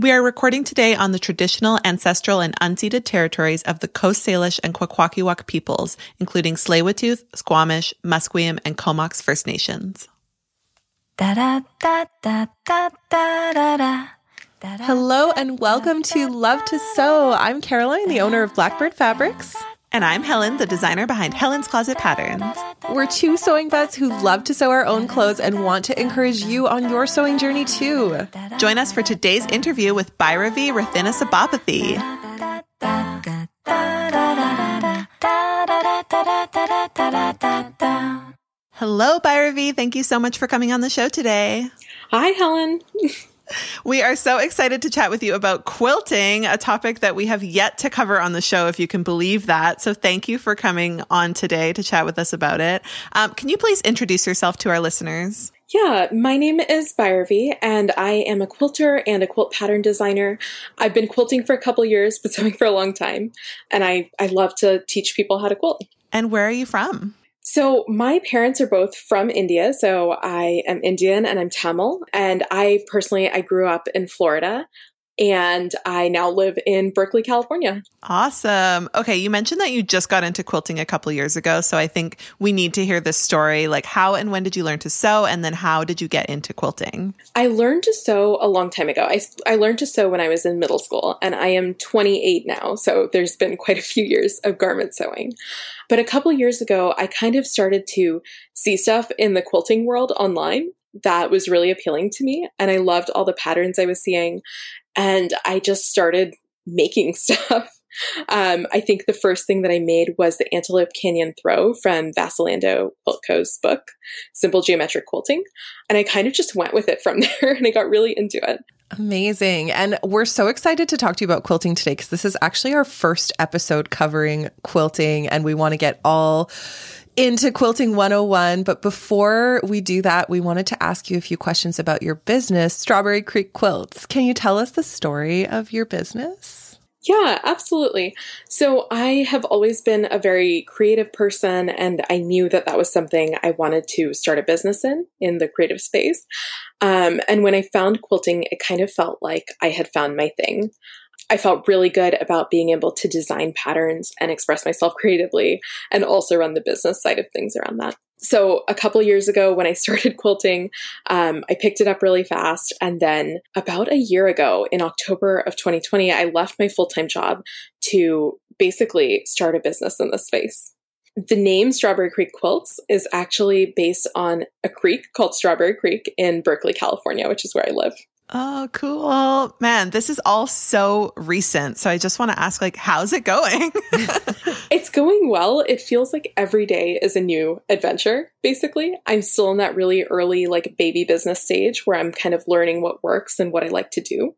We are recording today on the traditional, ancestral, and unceded territories of the Coast Salish and Kwakwaka'wakw peoples, including Tsleil-Waututh, Squamish, Musqueam, and Comox First Nations. Hello and welcome to Love to Sew. I'm Caroline, the owner of Blackbird Fabrics. And I'm Helen, the designer behind Helen's Closet Patterns. We're two sewing buds who love to sew our own clothes and want to encourage you on your sewing journey too. Join us for today's interview with Bhairavi Rathinasabapathy. Hello, Bhairavi. Thank you so much for coming on the show today. Hi, Helen. We are so excited to chat with you about quilting, a topic that we have yet to cover on the show, if you can believe that. So thank you for coming on today to chat with us about it. Um, can you please introduce yourself to our listeners? Yeah, my name is Bhairavi, and I am a quilter and a quilt pattern designer. I've been quilting for a couple years, but sewing for a long time, and I, I love to teach people how to quilt. And where are you from? So, my parents are both from India. So, I am Indian and I'm Tamil. And I personally, I grew up in Florida and I now live in Berkeley, California. Awesome. Okay, you mentioned that you just got into quilting a couple years ago, so I think we need to hear this story. Like, how and when did you learn to sew, and then how did you get into quilting? I learned to sew a long time ago. I, I learned to sew when I was in middle school, and I am 28 now, so there's been quite a few years of garment sewing. But a couple years ago, I kind of started to see stuff in the quilting world online that was really appealing to me. And I loved all the patterns I was seeing. And I just started making stuff. Um, I think the first thing that I made was the Antelope Canyon Throw from Vasilando Quilt Co.'s book, Simple Geometric Quilting. And I kind of just went with it from there and I got really into it. Amazing. And we're so excited to talk to you about quilting today because this is actually our first episode covering quilting and we want to get all into Quilting 101. But before we do that, we wanted to ask you a few questions about your business, Strawberry Creek Quilts. Can you tell us the story of your business? Yeah, absolutely. So I have always been a very creative person, and I knew that that was something I wanted to start a business in, in the creative space. Um, and when I found quilting, it kind of felt like I had found my thing. I felt really good about being able to design patterns and express myself creatively and also run the business side of things around that. So, a couple years ago, when I started quilting, um, I picked it up really fast. And then, about a year ago, in October of 2020, I left my full time job to basically start a business in this space. The name Strawberry Creek Quilts is actually based on a creek called Strawberry Creek in Berkeley, California, which is where I live. Oh, cool. Man, this is all so recent. So I just want to ask like how's it going? it's going well. It feels like every day is a new adventure, basically. I'm still in that really early like baby business stage where I'm kind of learning what works and what I like to do.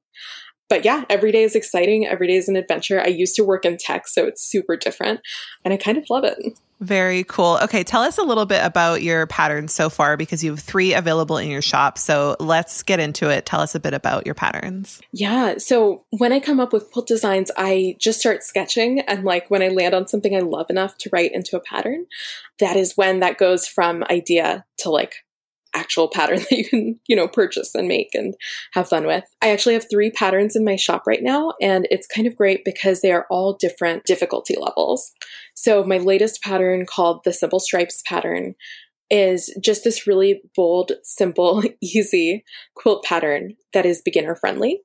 But yeah, every day is exciting. Every day is an adventure. I used to work in tech, so it's super different and I kind of love it. Very cool. Okay, tell us a little bit about your patterns so far because you have three available in your shop. So let's get into it. Tell us a bit about your patterns. Yeah. So when I come up with quilt designs, I just start sketching. And like when I land on something I love enough to write into a pattern, that is when that goes from idea to like actual pattern that you can, you know, purchase and make and have fun with. I actually have three patterns in my shop right now, and it's kind of great because they are all different difficulty levels. So, my latest pattern called the Simple Stripes pattern is just this really bold, simple, easy quilt pattern that is beginner friendly.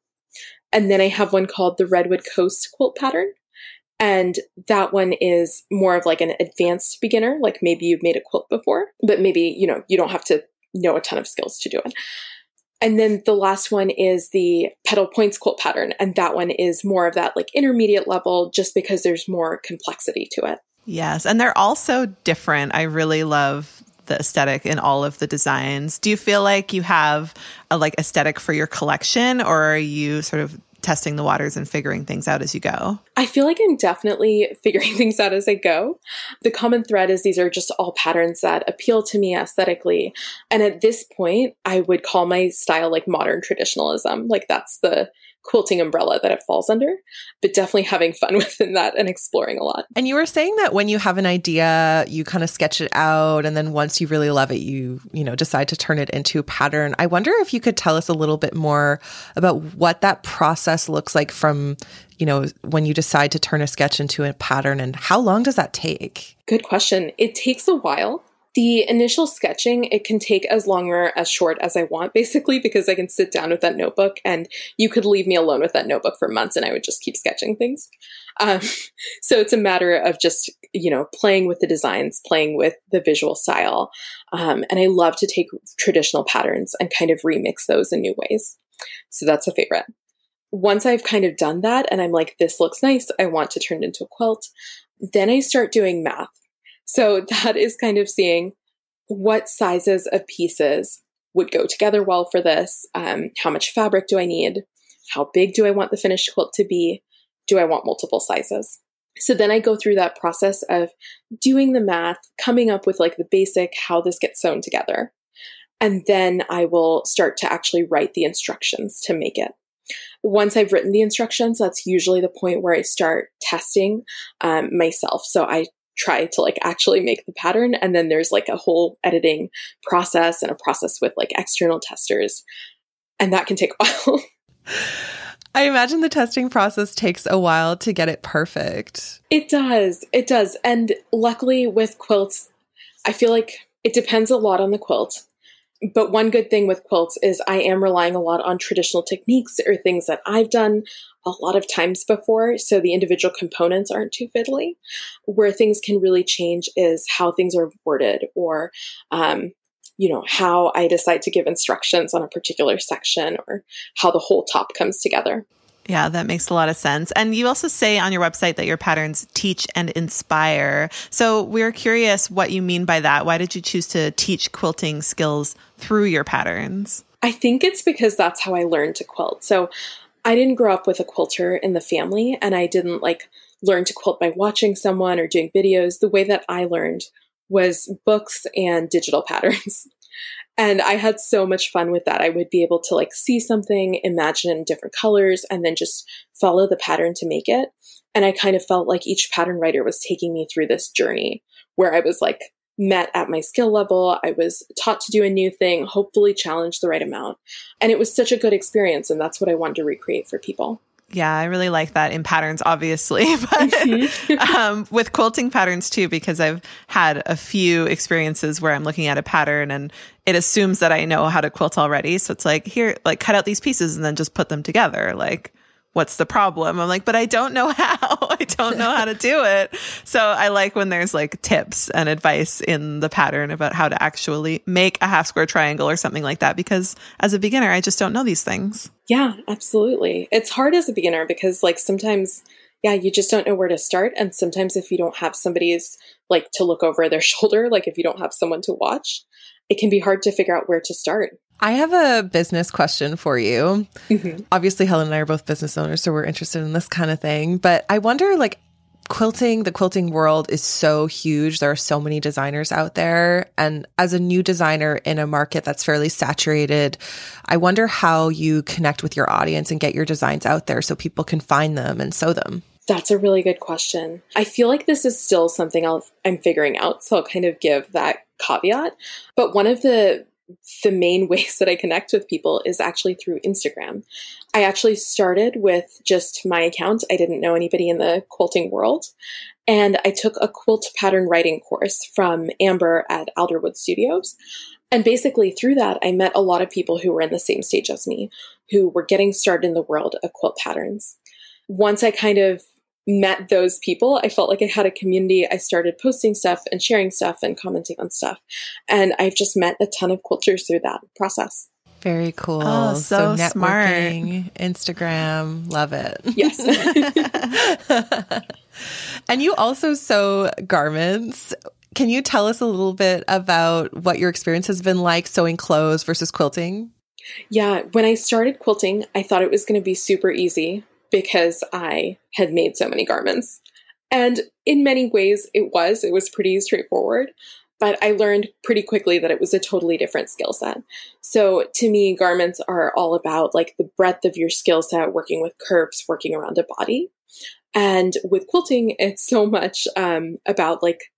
And then I have one called the Redwood Coast quilt pattern. And that one is more of like an advanced beginner, like maybe you've made a quilt before, but maybe, you know, you don't have to know a ton of skills to do it. And then the last one is the petal points quilt pattern. And that one is more of that like intermediate level just because there's more complexity to it. Yes. And they're all so different. I really love the aesthetic in all of the designs. Do you feel like you have a like aesthetic for your collection or are you sort of testing the waters and figuring things out as you go? I feel like I'm definitely figuring things out as I go. The common thread is these are just all patterns that appeal to me aesthetically. And at this point, I would call my style like modern traditionalism. Like that's the quilting umbrella that it falls under, but definitely having fun within that and exploring a lot. And you were saying that when you have an idea, you kind of sketch it out and then once you really love it, you, you know, decide to turn it into a pattern. I wonder if you could tell us a little bit more about what that process looks like from, you know, when you decide to turn a sketch into a pattern and how long does that take? Good question. It takes a while the initial sketching, it can take as long or as short as I want, basically, because I can sit down with that notebook and you could leave me alone with that notebook for months and I would just keep sketching things. Um, so it's a matter of just, you know, playing with the designs, playing with the visual style. Um, and I love to take traditional patterns and kind of remix those in new ways. So that's a favorite. Once I've kind of done that and I'm like, this looks nice, I want to turn it into a quilt, then I start doing math. So that is kind of seeing what sizes of pieces would go together well for this. Um, how much fabric do I need? How big do I want the finished quilt to be? Do I want multiple sizes? So then I go through that process of doing the math, coming up with like the basic how this gets sewn together. And then I will start to actually write the instructions to make it. Once I've written the instructions, that's usually the point where I start testing um, myself. So I try to like actually make the pattern. And then there's like a whole editing process and a process with like external testers. And that can take a while. I imagine the testing process takes a while to get it perfect. It does. It does. And luckily with quilts, I feel like it depends a lot on the quilt. But one good thing with quilts is I am relying a lot on traditional techniques or things that I've done a lot of times before. So the individual components aren't too fiddly. Where things can really change is how things are worded or, um, you know, how I decide to give instructions on a particular section or how the whole top comes together. Yeah, that makes a lot of sense. And you also say on your website that your patterns teach and inspire. So we're curious what you mean by that. Why did you choose to teach quilting skills through your patterns? I think it's because that's how I learned to quilt. So I didn't grow up with a quilter in the family, and I didn't like learn to quilt by watching someone or doing videos. The way that I learned was books and digital patterns. And I had so much fun with that. I would be able to like see something, imagine different colors, and then just follow the pattern to make it. And I kind of felt like each pattern writer was taking me through this journey where I was like met at my skill level. I was taught to do a new thing, hopefully challenged the right amount. And it was such a good experience. And that's what I wanted to recreate for people. Yeah, I really like that in patterns, obviously, but mm-hmm. um, with quilting patterns too, because I've had a few experiences where I'm looking at a pattern and it assumes that I know how to quilt already. So it's like, here, like cut out these pieces and then just put them together. Like, what's the problem? I'm like, but I don't know how. I don't know how to do it. So I like when there's like tips and advice in the pattern about how to actually make a half square triangle or something like that. Because as a beginner, I just don't know these things. Yeah, absolutely. It's hard as a beginner because like sometimes yeah, you just don't know where to start. And sometimes if you don't have somebody's like to look over their shoulder, like if you don't have someone to watch, it can be hard to figure out where to start. I have a business question for you. Mm-hmm. Obviously, Helen and I are both business owners, so we're interested in this kind of thing. But I wonder, like, quilting, the quilting world is so huge. There are so many designers out there. And as a new designer in a market that's fairly saturated, I wonder how you connect with your audience and get your designs out there so people can find them and sew them. That's a really good question. I feel like this is still something i am figuring out, so I'll kind of give that caveat. But one of the the main ways that I connect with people is actually through Instagram. I actually started with just my account. I didn't know anybody in the quilting world. And I took a quilt pattern writing course from Amber at Alderwood Studios. And basically, through that, I met a lot of people who were in the same stage as me, who were getting started in the world of quilt patterns. Once I kind of met those people, I felt like I had a community. I started posting stuff and sharing stuff and commenting on stuff. And I've just met a ton of quilters through that process. Very cool. Oh, so, so networking, smart. Instagram, love it. Yes. and you also sew garments. Can you tell us a little bit about what your experience has been like sewing clothes versus quilting? Yeah, when I started quilting, I thought it was going to be super easy because I had made so many garments. And in many ways, it was. It was pretty straightforward. but I learned pretty quickly that it was a totally different skill set. So to me, garments are all about like the breadth of your skill set, working with curves, working around a body. And with quilting, it's so much um, about like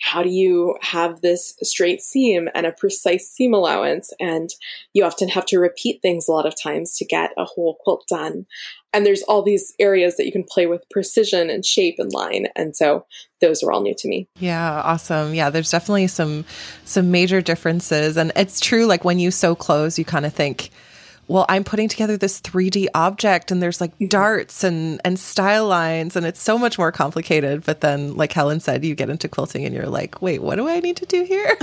how do you have this straight seam and a precise seam allowance? And you often have to repeat things a lot of times to get a whole quilt done. And there's all these areas that you can play with precision and shape and line. And so those are all new to me. Yeah, awesome. Yeah, there's definitely some some major differences. And it's true, like when you sew clothes, you kind of think, well, I'm putting together this 3D object and there's like mm-hmm. darts and, and style lines and it's so much more complicated. But then, like Helen said, you get into quilting and you're like, wait, what do I need to do here?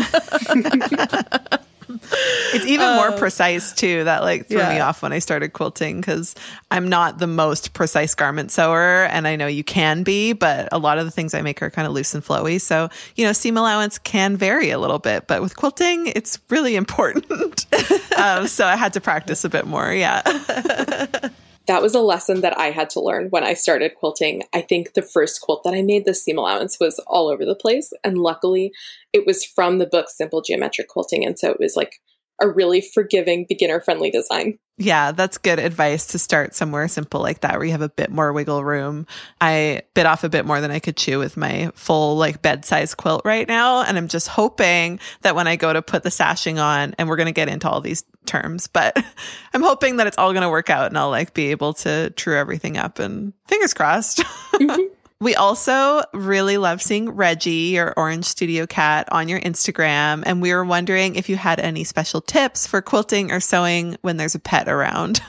it's even um, more precise too. That like threw yeah. me off when I started quilting because I'm not the most precise garment sewer, and I know you can be, but a lot of the things I make are kind of loose and flowy. So you know, seam allowance can vary a little bit, but with quilting, it's really important. um, so I had to practice a bit more. Yeah. that was a lesson that I had to learn when I started quilting. I think the first quilt that I made, the seam allowance was all over the place. And luckily, it was from the book Simple Geometric Quilting. And so it was like a really forgiving, beginner friendly design. Yeah, that's good advice to start somewhere simple like that where you have a bit more wiggle room. I bit off a bit more than I could chew with my full like bed size quilt right now. And I'm just hoping that when I go to put the sashing on, and we're going to get into all these terms, but I'm hoping that it's all going to work out and I'll like be able to true everything up and fingers crossed. Mm-hmm. We also really love seeing Reggie, your orange studio cat, on your Instagram. And we were wondering if you had any special tips for quilting or sewing when there's a pet around.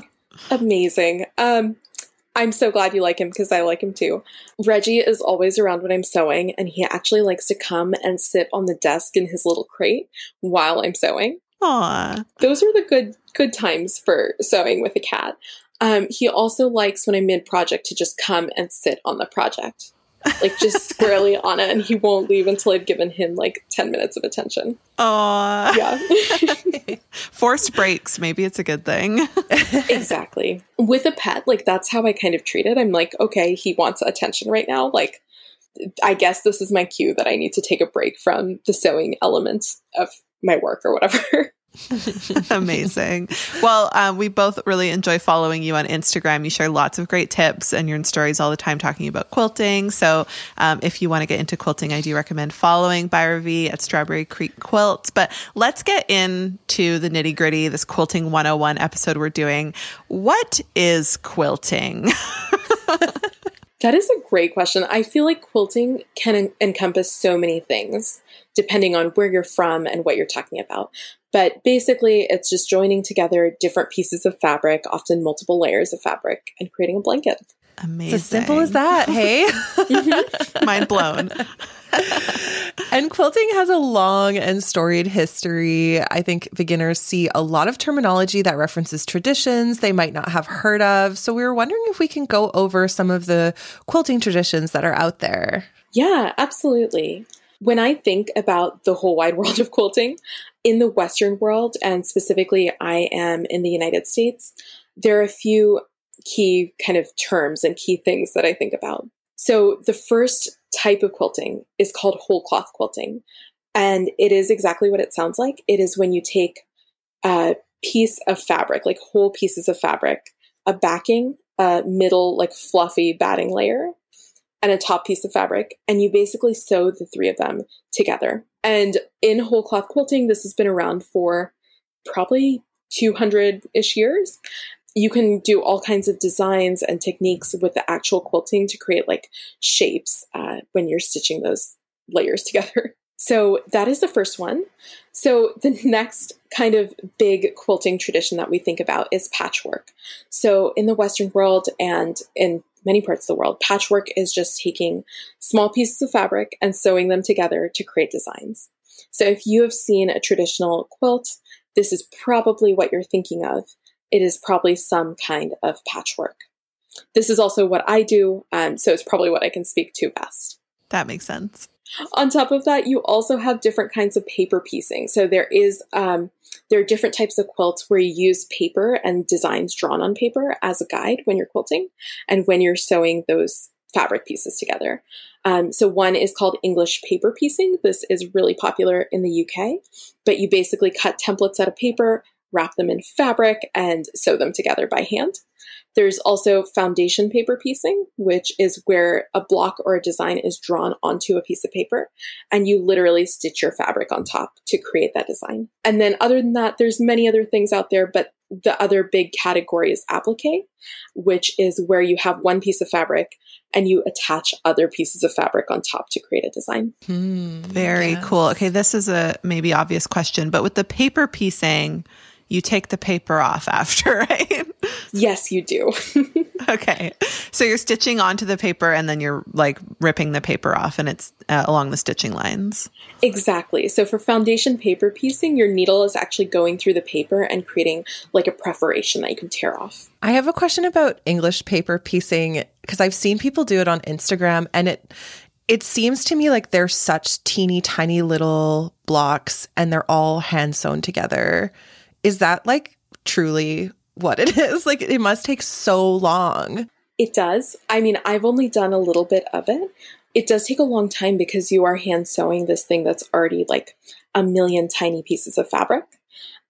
Amazing. Um, I'm so glad you like him because I like him too. Reggie is always around when I'm sewing, and he actually likes to come and sit on the desk in his little crate while I'm sewing. Aww. Those are the good good times for sewing with a cat. Um, he also likes when I'm mid project to just come and sit on the project, like just squarely on it, and he won't leave until I've given him like 10 minutes of attention. Aww. Yeah. Forced breaks. Maybe it's a good thing. exactly. With a pet, like that's how I kind of treat it. I'm like, okay, he wants attention right now. Like, I guess this is my cue that I need to take a break from the sewing element of my work or whatever. Amazing. Well, um, we both really enjoy following you on Instagram. You share lots of great tips and you're in stories all the time talking about quilting. So, um, if you want to get into quilting, I do recommend following Bhairavi at Strawberry Creek Quilts. But let's get into the nitty gritty, this Quilting 101 episode we're doing. What is quilting? that is a great question. I feel like quilting can en- encompass so many things depending on where you're from and what you're talking about. But basically, it's just joining together different pieces of fabric, often multiple layers of fabric, and creating a blanket. Amazing. It's as simple as that, hey? Mind blown. and quilting has a long and storied history. I think beginners see a lot of terminology that references traditions they might not have heard of. So we were wondering if we can go over some of the quilting traditions that are out there. Yeah, absolutely. When I think about the whole wide world of quilting, in the Western world, and specifically I am in the United States, there are a few key kind of terms and key things that I think about. So the first type of quilting is called whole cloth quilting. And it is exactly what it sounds like. It is when you take a piece of fabric, like whole pieces of fabric, a backing, a middle, like fluffy batting layer, and a top piece of fabric, and you basically sew the three of them together. And in whole cloth quilting, this has been around for probably 200 ish years. You can do all kinds of designs and techniques with the actual quilting to create like shapes uh, when you're stitching those layers together. So that is the first one. So the next kind of big quilting tradition that we think about is patchwork. So in the Western world and in many parts of the world, patchwork is just taking small pieces of fabric and sewing them together to create designs. So if you have seen a traditional quilt, this is probably what you're thinking of. It is probably some kind of patchwork. This is also what I do, um, so it's probably what I can speak to best. That makes sense. On top of that, you also have different kinds of paper piecing. So there is um, there are different types of quilts where you use paper and designs drawn on paper as a guide when you're quilting, and when you're sewing those fabric pieces together. Um, so one is called English paper piecing. This is really popular in the UK, but you basically cut templates out of paper, wrap them in fabric, and sew them together by hand. There's also foundation paper piecing, which is where a block or a design is drawn onto a piece of paper and you literally stitch your fabric on top to create that design. And then other than that, there's many other things out there, but the other big category is applique, which is where you have one piece of fabric and you attach other pieces of fabric on top to create a design. Hmm, Very yes. cool. Okay, this is a maybe obvious question, but with the paper piecing, you take the paper off after, right? Yes, you do. okay. So you're stitching onto the paper and then you're like ripping the paper off and it's uh, along the stitching lines. Exactly. So for foundation paper piecing, your needle is actually going through the paper and creating like a perforation that you can tear off. I have a question about English paper piecing because I've seen people do it on Instagram and it it seems to me like they're such teeny tiny little blocks and they're all hand sewn together. Is that like truly what it is? Like it must take so long. It does. I mean, I've only done a little bit of it. It does take a long time because you are hand sewing this thing that's already like a million tiny pieces of fabric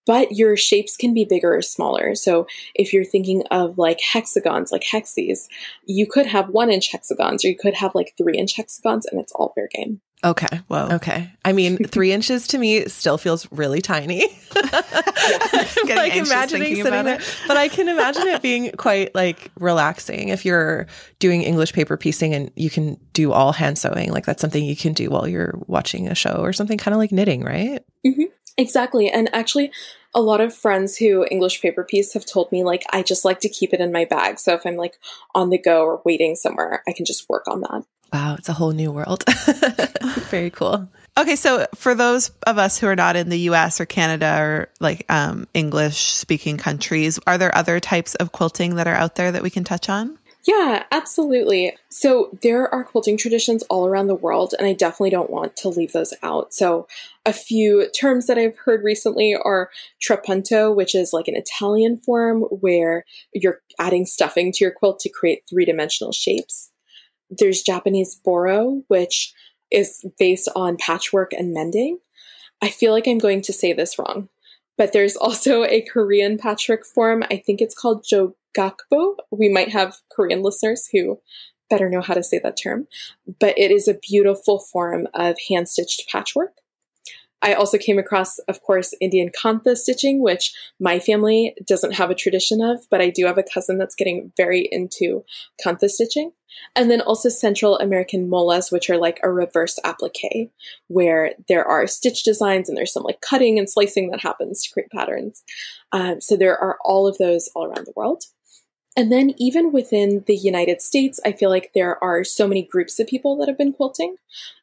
but your shapes can be bigger or smaller. So if you're thinking of like hexagons, like hexes, you could have one inch hexagons or you could have like three inch hexagons and it's all fair game. Okay. Well, Okay. I mean, three inches to me still feels really tiny. like imagining sitting there, but I can imagine it being quite like relaxing if you're doing English paper piecing and you can do all hand sewing. Like that's something you can do while you're watching a show or something kind of like knitting, right? Mm-hmm. Exactly. And actually, a lot of friends who English paper piece have told me, like, I just like to keep it in my bag. So if I'm like on the go or waiting somewhere, I can just work on that. Wow, it's a whole new world. Very cool. Okay, so for those of us who are not in the US or Canada or like um, English speaking countries, are there other types of quilting that are out there that we can touch on? Yeah, absolutely. So there are quilting traditions all around the world, and I definitely don't want to leave those out. So a few terms that I've heard recently are trapunto, which is like an Italian form where you're adding stuffing to your quilt to create three dimensional shapes. There's Japanese boro, which is based on patchwork and mending. I feel like I'm going to say this wrong, but there's also a Korean patchwork form. I think it's called jo gakbo. We might have Korean listeners who better know how to say that term, but it is a beautiful form of hand stitched patchwork. I also came across, of course, Indian kantha stitching, which my family doesn't have a tradition of, but I do have a cousin that's getting very into kantha stitching. And then also Central American molas, which are like a reverse applique, where there are stitch designs and there's some like cutting and slicing that happens to create patterns. Um, so there are all of those all around the world. And then, even within the United States, I feel like there are so many groups of people that have been quilting.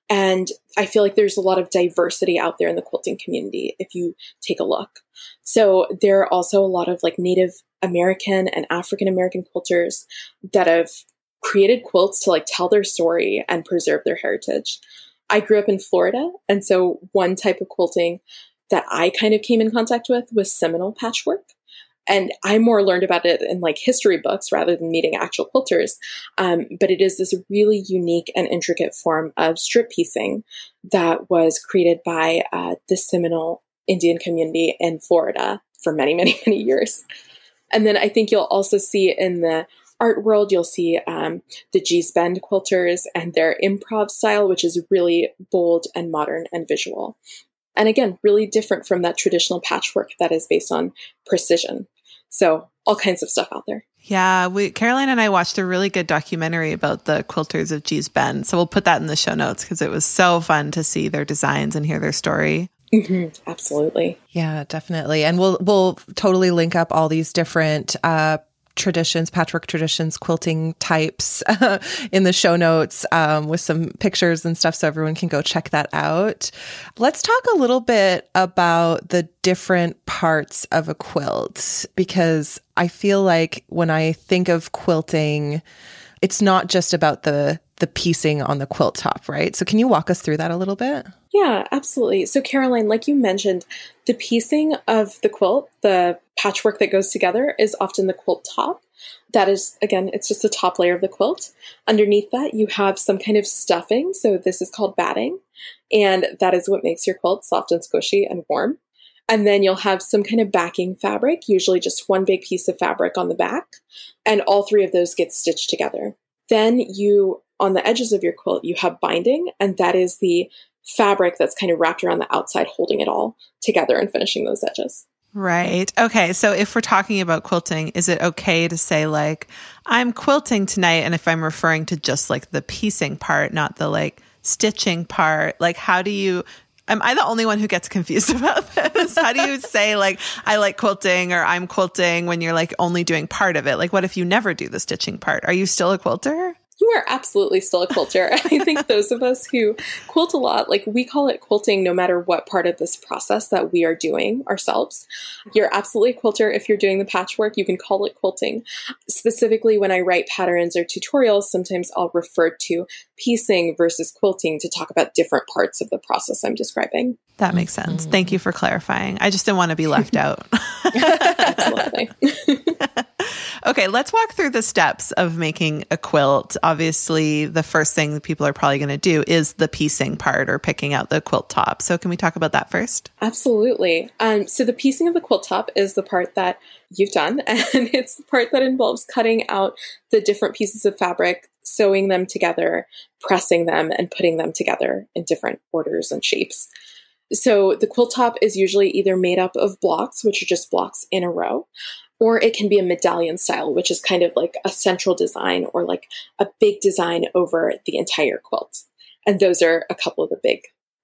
And I feel like there's a lot of diversity out there in the quilting community if you take a look. So, there are also a lot of like Native American and African American quilters that have created quilts to like tell their story and preserve their heritage. I grew up in Florida. And so, one type of quilting that I kind of came in contact with was Seminole patchwork and I more learned about it in like history books rather than meeting actual quilters. Um, but it is this really unique and intricate form of strip piecing that was created by uh, the Seminole Indian community in Florida for many, many, many years. And then I think you'll also see in the art world, you'll see um, the Gee's Bend quilters and their improv style, which is really bold and modern and visual. And again, really different from that traditional patchwork that is based on precision. So all kinds of stuff out there. Yeah, we Caroline and I watched a really good documentary about the quilters of Gee's Bend. So we'll put that in the show notes because it was so fun to see their designs and hear their story. Mm-hmm, absolutely. Yeah, definitely. And we'll we'll totally link up all these different uh, traditions, patchwork traditions, quilting types in the show notes um, with some pictures and stuff so everyone can go check that out. Let's talk a little bit about the different parts of a quilt because I feel like when I think of quilting, it's not just about the the piecing on the quilt top, right? So can you walk us through that a little bit? Yeah, absolutely. So Caroline, like you mentioned, the piecing of the quilt, the patchwork that goes together is often the quilt top. That is, again, it's just the top layer of the quilt. Underneath that, you have some kind of stuffing. So this is called batting. And that is what makes your quilt soft and squishy and warm. And then you'll have some kind of backing fabric, usually just one big piece of fabric on the back. And all three of those get stitched together. Then you, on the edges of your quilt, you have binding, and that is the fabric that's kind of wrapped around the outside, holding it all together and finishing those edges. Right. Okay. So if we're talking about quilting, is it okay to say, like, I'm quilting tonight? And if I'm referring to just like the piecing part, not the like stitching part, like, how do you am I the only one who gets confused about this? How do you say like I like quilting or I'm quilting when you're like only doing part of it? Like what if you never do the stitching part? Are you still a quilter? You are absolutely still a quilter. I think those of us who quilt a lot, like we call it quilting no matter what part of this process that we are doing ourselves. You're absolutely a quilter if you're doing the patchwork, you can call it quilting. Specifically, when I write patterns or tutorials, sometimes I'll refer to piecing versus quilting to talk about different parts of the process I'm describing. That makes sense. Mm. Thank you for clarifying. I just didn't want to be left out. Absolutely. okay, let's walk through the steps of making a quilt. Obviously, the first thing that people are probably going to do is the piecing part or picking out the quilt top. So, can we talk about that first? Absolutely. Um, so, the piecing of the quilt top is the part that you've done, and it's the part that involves cutting out the different pieces of fabric, sewing them together, pressing them, and putting them together in different orders and shapes. So the quilt top is usually either made up of blocks, which are just blocks in a row, or it can be a medallion style, which is kind of like a central design or like a big design over the entire quilt. And those are a couple of the big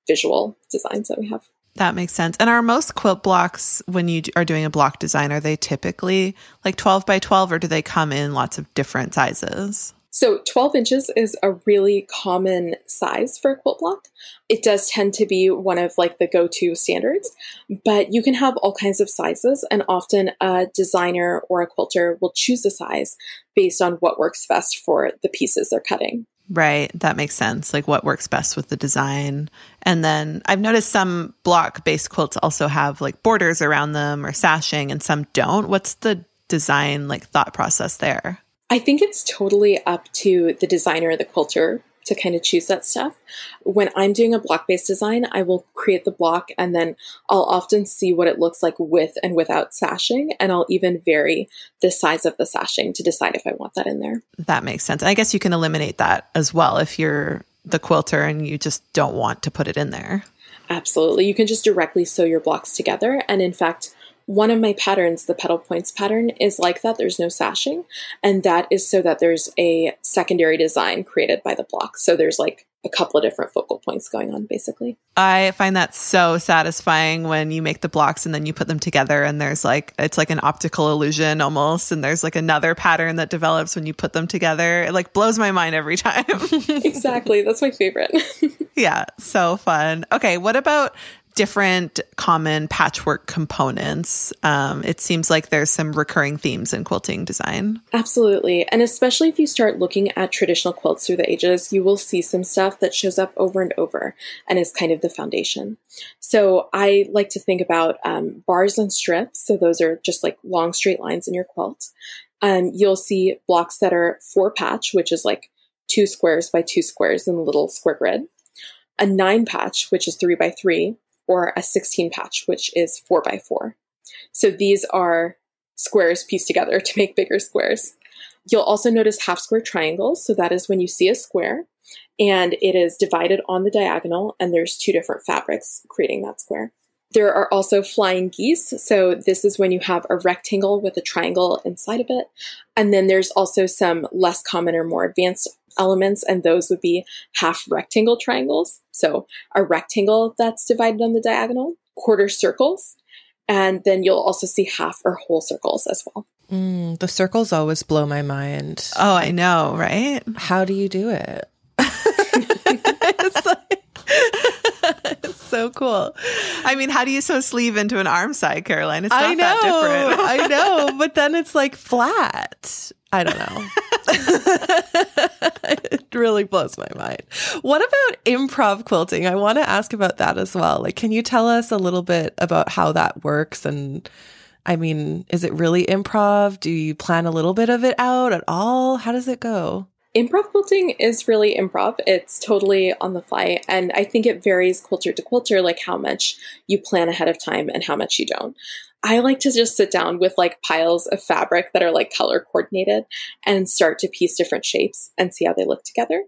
visual designs that we have. That makes sense. And are most quilt blocks, when you are doing a block design, are they typically like 12 by 12 or do they come in lots of different sizes? So 12 inches is a really common size for a quilt block. It does tend to be one of like the go-to standards, but you can have all kinds of sizes and often a designer or a quilter will choose a size based on what works best for the pieces they're cutting. Right. That makes sense. Like what works best with the design. And then I've noticed some block based quilts also have like borders around them or sashing and some don't. What's the design like thought process there? I think it's totally up to the designer or the quilter to kind of choose that stuff. When I'm doing a block based design, I will create the block and then I'll often see what it looks like with and without sashing. And I'll even vary the size of the sashing to decide if I want that in there. That makes sense. I guess you can eliminate that as well if you're the quilter and you just don't want to put it in there. Absolutely. You can just directly sew your blocks together. And in fact, one of my patterns, the petal points pattern, is like that. There's no sashing. And that is so that there's a secondary design created by the block. So there's like a couple of different focal points going on, basically. I find that so satisfying when you make the blocks and then you put them together, and there's like, it's like an optical illusion almost. And there's like another pattern that develops when you put them together. It like blows my mind every time. exactly. That's my favorite. yeah. So fun. Okay. What about different common patchwork components. Um, it seems like there's some recurring themes in quilting design. Absolutely. And especially if you start looking at traditional quilts through the ages, you will see some stuff that shows up over and over and is kind of the foundation. So I like to think about um, bars and strips. So those are just like long straight lines in your quilt. Um, you'll see blocks that are four patch, which is like two squares by two squares in a little square grid. A nine patch, which is three by three, or a 16 patch, which is 4 by 4 So these are squares pieced together to make bigger squares. You'll also notice half square triangles. So that is when you see a square and it is divided on the diagonal and there's two different fabrics creating that square. There are also flying geese. So this is when you have a rectangle with a triangle inside of it. And then there's also some less common or more advanced elements, and those would be half rectangle triangles. So a rectangle that's divided on the diagonal, quarter circles, and then you'll also see half or whole circles as well. Mm, the circles always blow my mind. Oh, I know, right? How do you do it? it's, like, it's so cool. I mean, how do you sew sleeve into an arm side, Caroline? It's not I know, that different. I know, but then it's like flat. I don't know. it really blows my mind. What about improv quilting? I want to ask about that as well. Like, can you tell us a little bit about how that works and I mean, is it really improv? Do you plan a little bit of it out at all? How does it go? Improv quilting is really improv. It's totally on the fly. And I think it varies quilter to quilter, like how much you plan ahead of time and how much you don't. I like to just sit down with like piles of fabric that are like color coordinated and start to piece different shapes and see how they look together.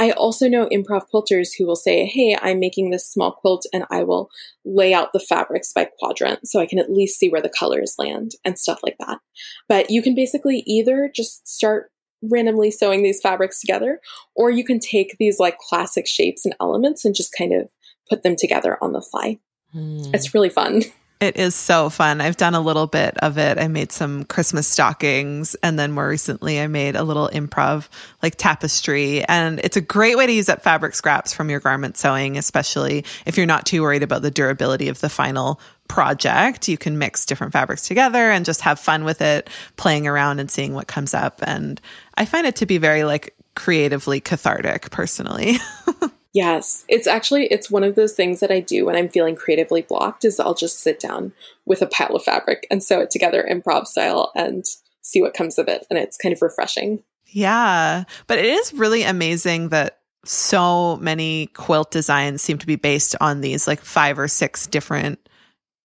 I also know improv quilters who will say, Hey, I'm making this small quilt and I will lay out the fabrics by quadrant so I can at least see where the colors land and stuff like that. But you can basically either just start randomly sewing these fabrics together, or you can take these like classic shapes and elements and just kind of put them together on the fly. Mm. It's really fun. It is so fun. I've done a little bit of it. I made some Christmas stockings and then more recently I made a little improv like tapestry and it's a great way to use up fabric scraps from your garment sewing, especially if you're not too worried about the durability of the final project. You can mix different fabrics together and just have fun with it, playing around and seeing what comes up. And I find it to be very like creatively cathartic personally. Yes, it's actually it's one of those things that I do when I'm feeling creatively blocked is I'll just sit down with a pile of fabric and sew it together improv style and see what comes of it and it's kind of refreshing. Yeah, but it is really amazing that so many quilt designs seem to be based on these like five or six different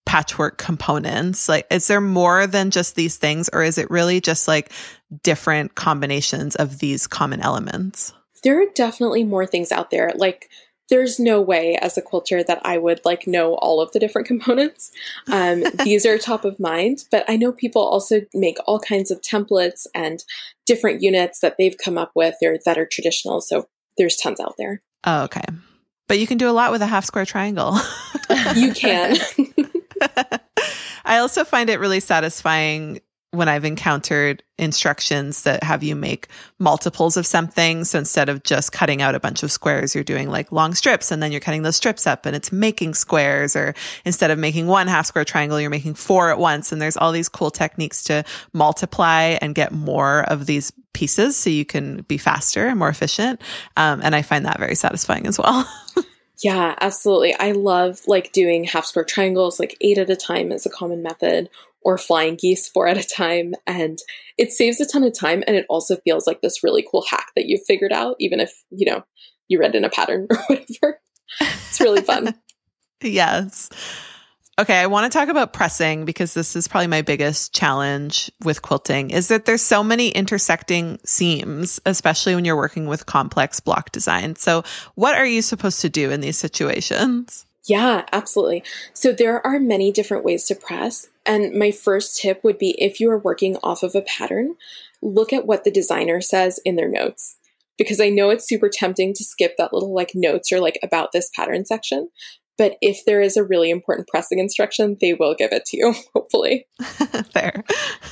patchwork components? Like, is there more than just these things, or is it really just like different combinations of these common elements? there are definitely more things out there. Like, there's no way as a quilter that I would like know all of the different components. Um, these are top of mind, but I know people also make all kinds of templates and different units that they've come up with or that are traditional. So there's tons out there. Oh, okay. But you can do a lot with a half square triangle. you can. I also find it really satisfying when I've encountered instructions that have you make multiples of something. So instead of just cutting out a bunch of squares, you're doing like long strips and then you're cutting those strips up and it's making squares. Or instead of making one half square triangle, you're making four at once. And there's all these cool techniques to multiply and get more of these pieces so you can be faster and more efficient. Um, and I find that very satisfying as well. Yeah, absolutely. I love like doing half square triangles, like eight at a time is a common method, or flying geese four at a time. And it saves a ton of time. And it also feels like this really cool hack that you've figured out, even if, you know, you read in a pattern or whatever. It's really fun. yes. Okay, I want to talk about pressing because this is probably my biggest challenge with quilting is that there's so many intersecting seams, especially when you're working with complex block design. So, what are you supposed to do in these situations? Yeah, absolutely. So there are many different ways to press. And my first tip would be if you are working off of a pattern, look at what the designer says in their notes. Because I know it's super tempting to skip that little like notes or like about this pattern section. But if there is a really important pressing instruction, they will give it to you, hopefully. Fair.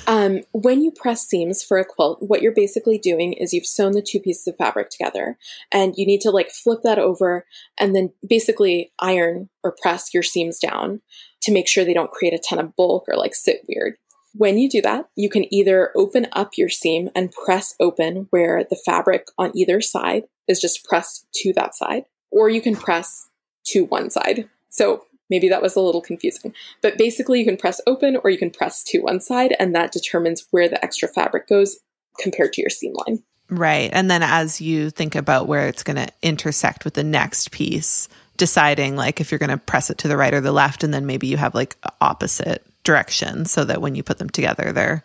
Um, when you press seams for a quilt, what you're basically doing is you've sewn the two pieces of fabric together and you need to like flip that over and then basically iron or press your seams down to make sure they don't create a ton of bulk or like sit weird. When you do that, you can either open up your seam and press open where the fabric on either side is just pressed to that side, or you can press to one side. So maybe that was a little confusing. But basically, you can press open or you can press to one side, and that determines where the extra fabric goes compared to your seam line. Right. And then as you think about where it's going to intersect with the next piece, deciding like if you're going to press it to the right or the left, and then maybe you have like opposite direction so that when you put them together, they're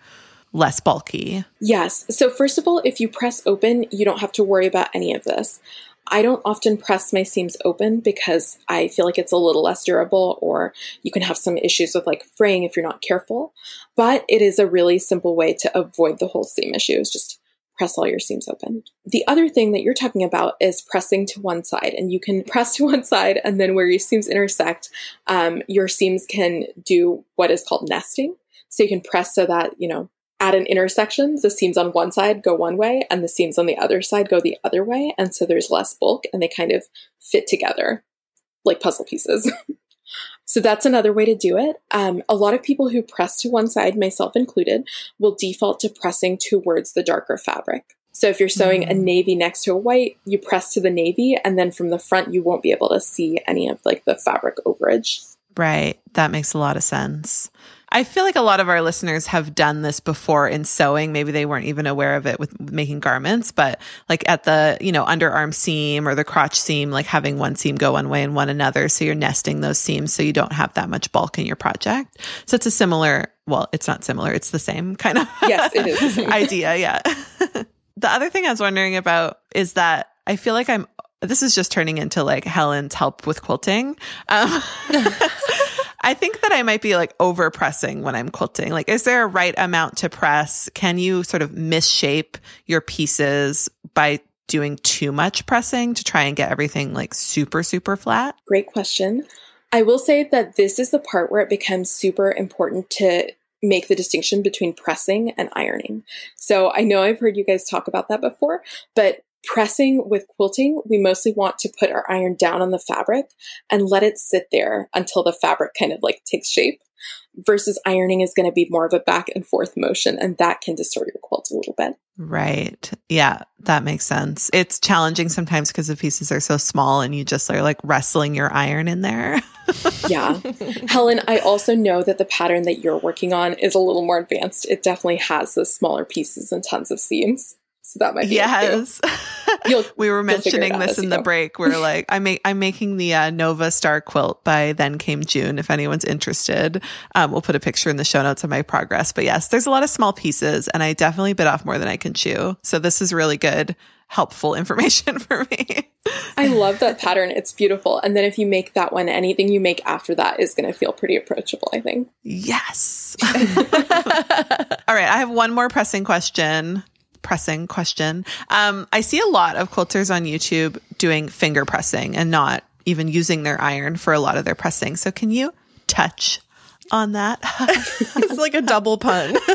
less bulky. Yes. So, first of all, if you press open, you don't have to worry about any of this. I don't often press my seams open because I feel like it's a little less durable or you can have some issues with like fraying if you're not careful. But it is a really simple way to avoid the whole seam issue is just press all your seams open. The other thing that you're talking about is pressing to one side and you can press to one side and then where your seams intersect, um, your seams can do what is called nesting. So you can press so that, you know, at an intersection, the seams on one side go one way and the seams on the other side go the other way. And so there's less bulk and they kind of fit together like puzzle pieces. so that's another way to do it. Um, a lot of people who press to one side, myself included, will default to pressing towards the darker fabric. So if you're sewing mm-hmm. a navy next to a white, you press to the navy, and then from the front, you won't be able to see any of like the fabric overage. Right. That makes a lot of sense. I feel like a lot of our listeners have done this before in sewing. Maybe they weren't even aware of it with making garments, but like at the, you know, underarm seam or the crotch seam, like having one seam go one way and one another. So you're nesting those seams so you don't have that much bulk in your project. So it's a similar, well, it's not similar, it's the same kind of yes, it is idea. Yeah. the other thing I was wondering about is that I feel like I'm this is just turning into like Helen's help with quilting. Um, I think that I might be like over pressing when I'm quilting. Like, is there a right amount to press? Can you sort of misshape your pieces by doing too much pressing to try and get everything like super, super flat? Great question. I will say that this is the part where it becomes super important to make the distinction between pressing and ironing. So I know I've heard you guys talk about that before, but pressing with quilting, we mostly want to put our iron down on the fabric and let it sit there until the fabric kind of like takes shape. Versus ironing is going to be more of a back and forth motion, and that can distort your quilt a little bit. Right. Yeah, that makes sense. It's challenging sometimes because the pieces are so small and you just are like wrestling your iron in there. yeah. Helen, I also know that the pattern that you're working on is a little more advanced. It definitely has the smaller pieces and tons of seams. So that might be yes. we were mentioning this in the go. break. We're like, I'm I'm making the uh, Nova Star quilt by Then Came June. If anyone's interested, um, we'll put a picture in the show notes of my progress. But yes, there's a lot of small pieces, and I definitely bit off more than I can chew. So this is really good helpful information for me. I love that pattern. It's beautiful. And then if you make that one, anything you make after that is going to feel pretty approachable, I think. Yes. All right. I have one more pressing question pressing question. Um, I see a lot of quilters on YouTube doing finger pressing and not even using their iron for a lot of their pressing. So can you touch on that? it's like a double pun.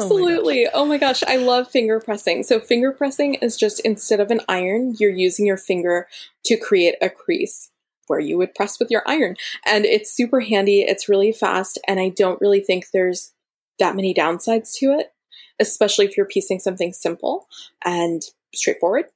Absolutely. Oh my, oh my, gosh, I love finger pressing. So finger pressing is just instead of an iron, you're using your finger to create a crease where you would press with your iron. And it's super handy, it's really fast, and I don't really think there's that many downsides to it, especially if you're piecing something simple and straightforward.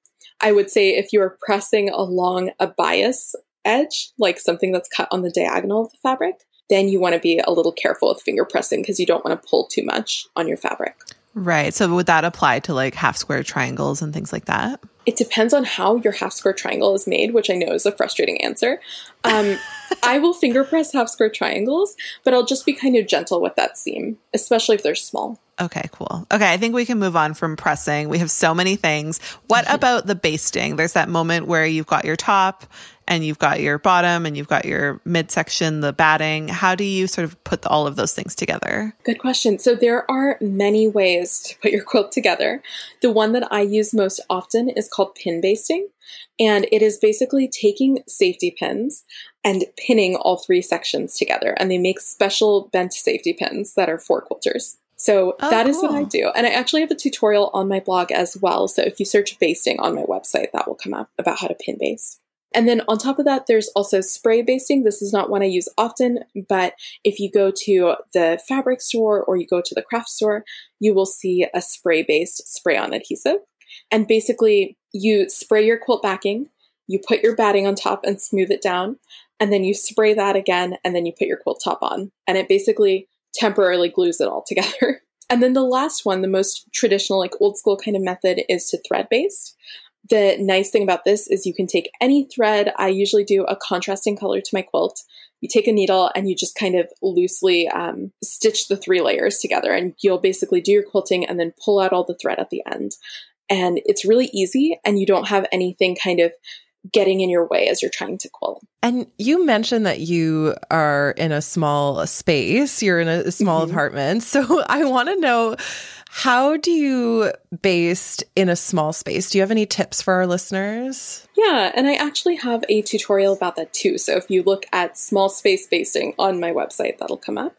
I would say if you are pressing along a bias edge, like something that's cut on the diagonal of the fabric, then you want to be a little careful with finger pressing because you don't want to pull too much on your fabric. Right. So would that apply to like half square triangles and things like that? It depends on how your half square triangle is made, which I know is a frustrating answer. Um, I will finger press half square triangles, but I'll just be kind of gentle with that seam, especially if they're small. Okay, cool. Okay, I think we can move on from pressing. We have so many things. What about the basting? There's that moment where you've got your top and you've got your bottom and you've got your midsection, the batting. How do you sort of put all of those things together? Good question. So there are many ways to put your quilt together. The one that I use most often is called pin basting. And it is basically taking safety pins and pinning all three sections together. And they make special bent safety pins that are for quilters. So oh, that is cool. what I do. And I actually have a tutorial on my blog as well. So if you search basting on my website, that will come up about how to pin baste. And then on top of that, there's also spray basting. This is not one I use often, but if you go to the fabric store or you go to the craft store, you will see a spray baste spray on adhesive. And basically, you spray your quilt backing, you put your batting on top and smooth it down, and then you spray that again, and then you put your quilt top on. And it basically temporarily glues it all together. And then the last one, the most traditional, like old school kind of method, is to thread baste. The nice thing about this is you can take any thread. I usually do a contrasting color to my quilt. You take a needle and you just kind of loosely um, stitch the three layers together, and you'll basically do your quilting and then pull out all the thread at the end. And it's really easy, and you don't have anything kind of getting in your way as you're trying to quilt. And you mentioned that you are in a small space, you're in a small mm-hmm. apartment. So I want to know how do you baste in a small space? Do you have any tips for our listeners? Yeah, and I actually have a tutorial about that too. So if you look at small space basting on my website, that'll come up.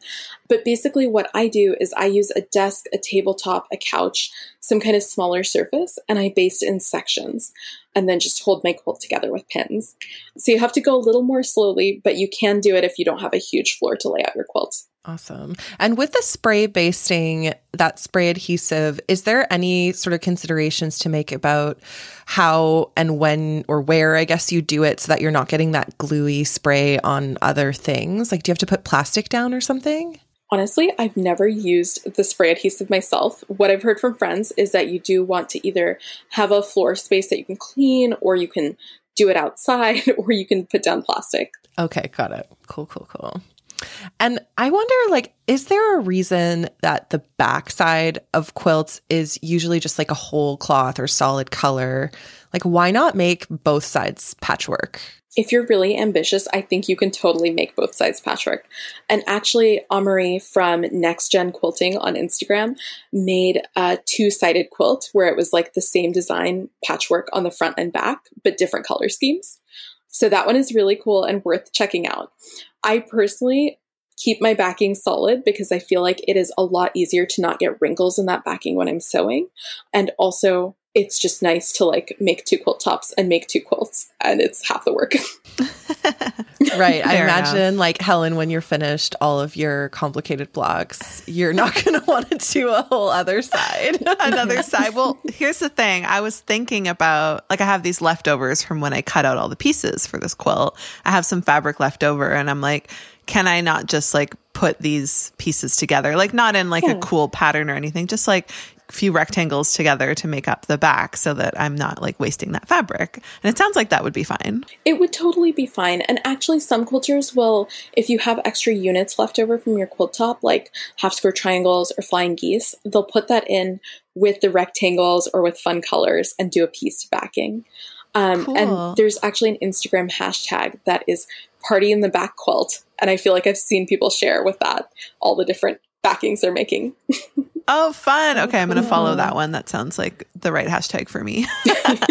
But basically, what I do is I use a desk, a tabletop, a couch, some kind of smaller surface, and I baste in sections and then just hold my quilt together with pins. So you have to go a little more slowly, but you can do it if you don't have a huge floor to lay out your quilt. Awesome. And with the spray basting, that spray adhesive, is there any sort of considerations to make about how and when or where, I guess, you do it so that you're not getting that gluey spray on other things? Like, do you have to put plastic down or something? Honestly, I've never used the spray adhesive myself. What I've heard from friends is that you do want to either have a floor space that you can clean or you can do it outside or you can put down plastic. Okay, got it. Cool, cool, cool. And I wonder, like, is there a reason that the backside of quilts is usually just like a whole cloth or solid color? Like, why not make both sides patchwork? If you're really ambitious, I think you can totally make both sides patchwork. And actually, Amaury from Next Gen Quilting on Instagram made a two sided quilt where it was like the same design patchwork on the front and back, but different color schemes. So that one is really cool and worth checking out. I personally keep my backing solid because I feel like it is a lot easier to not get wrinkles in that backing when I'm sewing. And also, it's just nice to like make two quilt tops and make two quilts, and it's half the work. right. I imagine, like Helen, when you're finished all of your complicated blocks, you're not going to want to do a whole other side. Another side. Well, here's the thing. I was thinking about, like, I have these leftovers from when I cut out all the pieces for this quilt. I have some fabric left over, and I'm like, can I not just like put these pieces together? Like not in like yeah. a cool pattern or anything, just like few rectangles together to make up the back so that I'm not like wasting that fabric. And it sounds like that would be fine. It would totally be fine. And actually some quilters will if you have extra units left over from your quilt top like half square triangles or flying geese, they'll put that in with the rectangles or with fun colors and do a piece backing. Um, cool. And there's actually an Instagram hashtag that is party in the back quilt. And I feel like I've seen people share with that all the different backings they're making. oh, fun. Okay, I'm going to follow that one. That sounds like the right hashtag for me.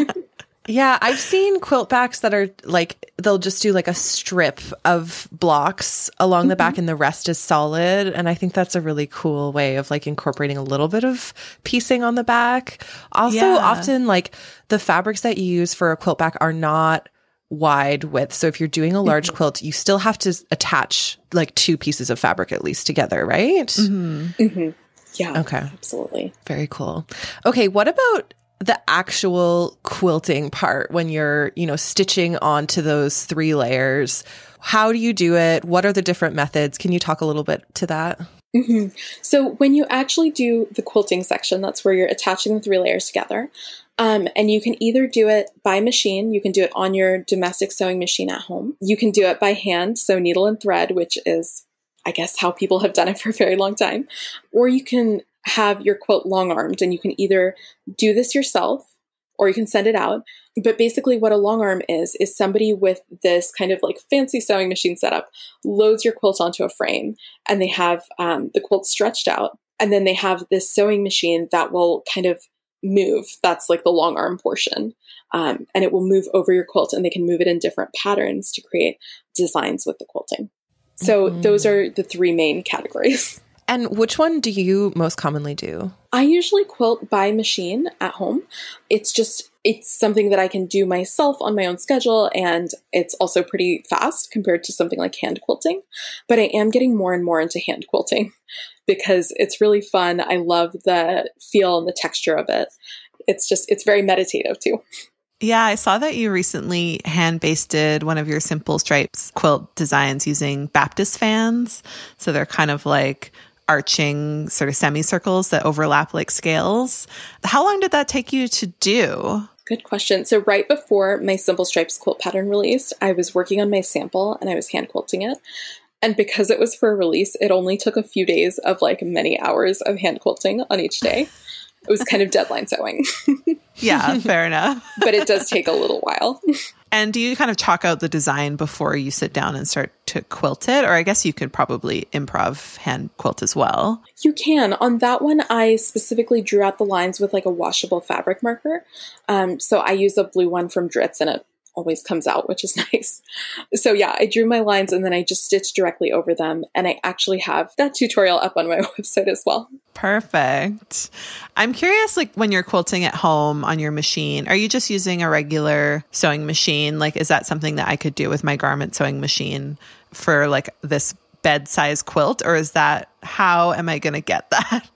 yeah, I've seen quilt backs that are like they'll just do like a strip of blocks along the back mm-hmm. and the rest is solid and I think that's a really cool way of like incorporating a little bit of piecing on the back. Also, yeah. often like the fabrics that you use for a quilt back are not wide width. So if you're doing a large mm-hmm. quilt, you still have to attach like two pieces of fabric at least together, right? Mm-hmm. Mm-hmm. Yeah. Okay. Absolutely. Very cool. Okay. What about the actual quilting part when you're, you know, stitching onto those three layers? How do you do it? What are the different methods? Can you talk a little bit to that? Mm-hmm. So, when you actually do the quilting section, that's where you're attaching the three layers together. Um, and you can either do it by machine, you can do it on your domestic sewing machine at home. You can do it by hand, so needle and thread, which is, I guess, how people have done it for a very long time. Or you can have your quilt long armed, and you can either do this yourself or you can send it out. But basically, what a long arm is, is somebody with this kind of like fancy sewing machine setup loads your quilt onto a frame and they have um, the quilt stretched out. And then they have this sewing machine that will kind of move. That's like the long arm portion. Um, and it will move over your quilt and they can move it in different patterns to create designs with the quilting. So mm-hmm. those are the three main categories. And which one do you most commonly do? I usually quilt by machine at home. It's just it's something that I can do myself on my own schedule and it's also pretty fast compared to something like hand quilting. But I am getting more and more into hand quilting because it's really fun. I love the feel and the texture of it. It's just, it's very meditative too. Yeah, I saw that you recently hand basted one of your simple stripes quilt designs using Baptist fans. So they're kind of like arching sort of semicircles that overlap like scales. How long did that take you to do? Good question. So, right before my Simple Stripes quilt pattern released, I was working on my sample and I was hand quilting it. And because it was for a release, it only took a few days of like many hours of hand quilting on each day. It was kind of deadline sewing. yeah, fair enough. but it does take a little while. And do you kind of chalk out the design before you sit down and start to quilt it? Or I guess you could probably improv hand quilt as well. You can. On that one, I specifically drew out the lines with like a washable fabric marker. Um, so I use a blue one from Dritz and it always comes out, which is nice. So yeah, I drew my lines and then I just stitched directly over them. And I actually have that tutorial up on my website as well. Perfect. I'm curious, like when you're quilting at home on your machine, are you just using a regular sewing machine? Like, is that something that I could do with my garment sewing machine for like this bed size quilt, or is that how am I going to get that?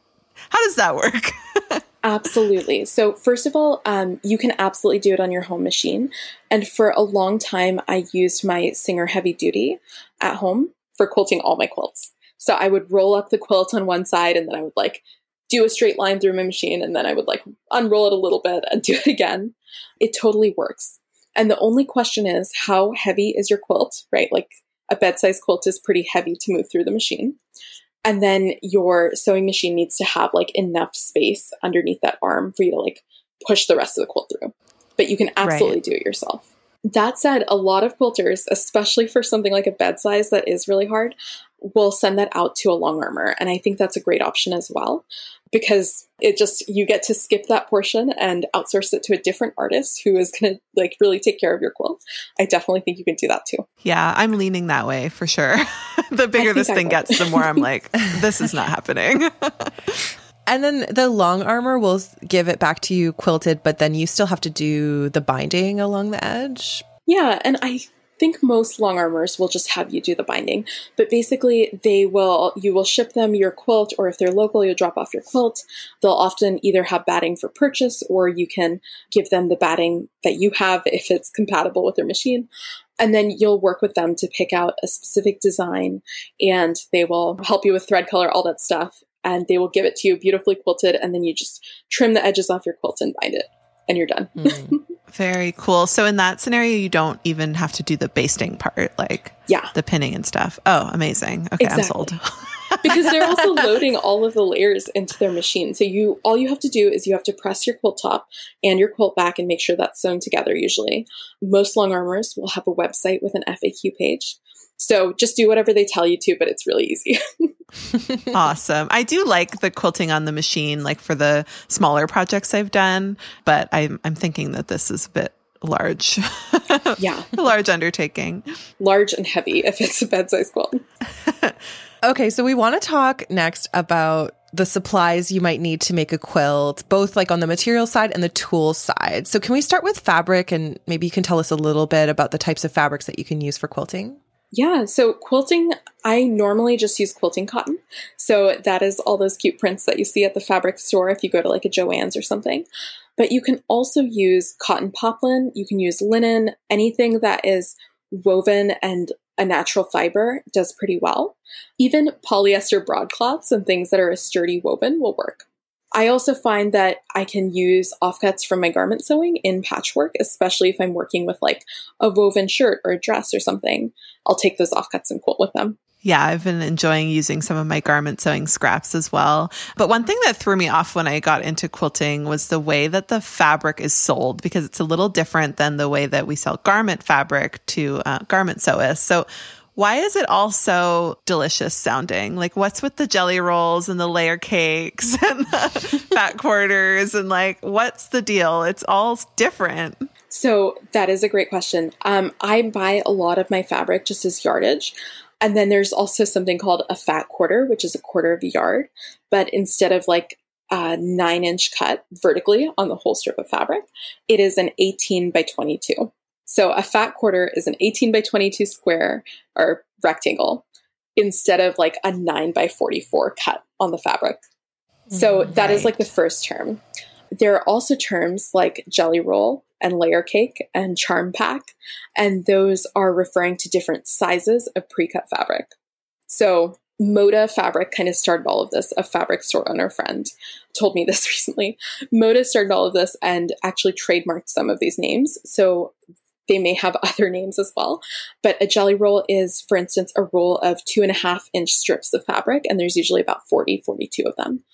How does that work? Absolutely. So, first of all, um, you can absolutely do it on your home machine. And for a long time, I used my Singer Heavy Duty at home for quilting all my quilts. So, I would roll up the quilt on one side and then I would like do a straight line through my machine and then I would like unroll it a little bit and do it again. It totally works. And the only question is how heavy is your quilt, right? Like a bed size quilt is pretty heavy to move through the machine. And then your sewing machine needs to have like enough space underneath that arm for you to like push the rest of the quilt through. But you can absolutely right. do it yourself. That said, a lot of quilters, especially for something like a bed size that is really hard, will send that out to a long armor. And I think that's a great option as well because it just you get to skip that portion and outsource it to a different artist who is going to like really take care of your quilt. I definitely think you can do that too. Yeah, I'm leaning that way for sure. the bigger this thing gets, the more I'm like this is not happening. And then the long armor will give it back to you quilted, but then you still have to do the binding along the edge. Yeah, and I think most long armors will just have you do the binding, but basically they will you will ship them your quilt or if they're local you'll drop off your quilt. They'll often either have batting for purchase or you can give them the batting that you have if it's compatible with their machine. And then you'll work with them to pick out a specific design and they will help you with thread color, all that stuff. And they will give it to you beautifully quilted and then you just trim the edges off your quilt and bind it and you're done. Mm. Very cool. So in that scenario, you don't even have to do the basting part, like yeah, the pinning and stuff. Oh, amazing. Okay, exactly. I'm sold. because they're also loading all of the layers into their machine. So you all you have to do is you have to press your quilt top and your quilt back and make sure that's sewn together usually. Most long armors will have a website with an FAQ page. So just do whatever they tell you to, but it's really easy. awesome. I do like the quilting on the machine, like for the smaller projects I've done, but I'm I'm thinking that this is a bit large. yeah. a large undertaking. Large and heavy if it's a bed size quilt. okay, so we want to talk next about the supplies you might need to make a quilt, both like on the material side and the tool side. So can we start with fabric and maybe you can tell us a little bit about the types of fabrics that you can use for quilting? Yeah, so quilting, I normally just use quilting cotton. So that is all those cute prints that you see at the fabric store if you go to like a Joann's or something. But you can also use cotton poplin, you can use linen, anything that is woven and a natural fiber does pretty well. Even polyester broadcloths and things that are a sturdy woven will work. I also find that I can use offcuts from my garment sewing in patchwork, especially if I'm working with like a woven shirt or a dress or something. I'll take those offcuts and quilt with them. Yeah, I've been enjoying using some of my garment sewing scraps as well. But one thing that threw me off when I got into quilting was the way that the fabric is sold because it's a little different than the way that we sell garment fabric to uh, garment sewists. So why is it all so delicious sounding? Like, what's with the jelly rolls and the layer cakes and the fat quarters? And like, what's the deal? It's all different. So, that is a great question. Um, I buy a lot of my fabric just as yardage. And then there's also something called a fat quarter, which is a quarter of a yard. But instead of like a nine inch cut vertically on the whole strip of fabric, it is an 18 by 22. So a fat quarter is an 18 by 22 square or rectangle instead of like a 9 by 44 cut on the fabric. So mm, that right. is like the first term. There are also terms like jelly roll and layer cake and charm pack, and those are referring to different sizes of pre-cut fabric. So Moda Fabric kind of started all of this. A fabric store owner friend told me this recently. Moda started all of this and actually trademarked some of these names. So they may have other names as well. But a jelly roll is, for instance, a roll of two and a half inch strips of fabric, and there's usually about 40, 42 of them.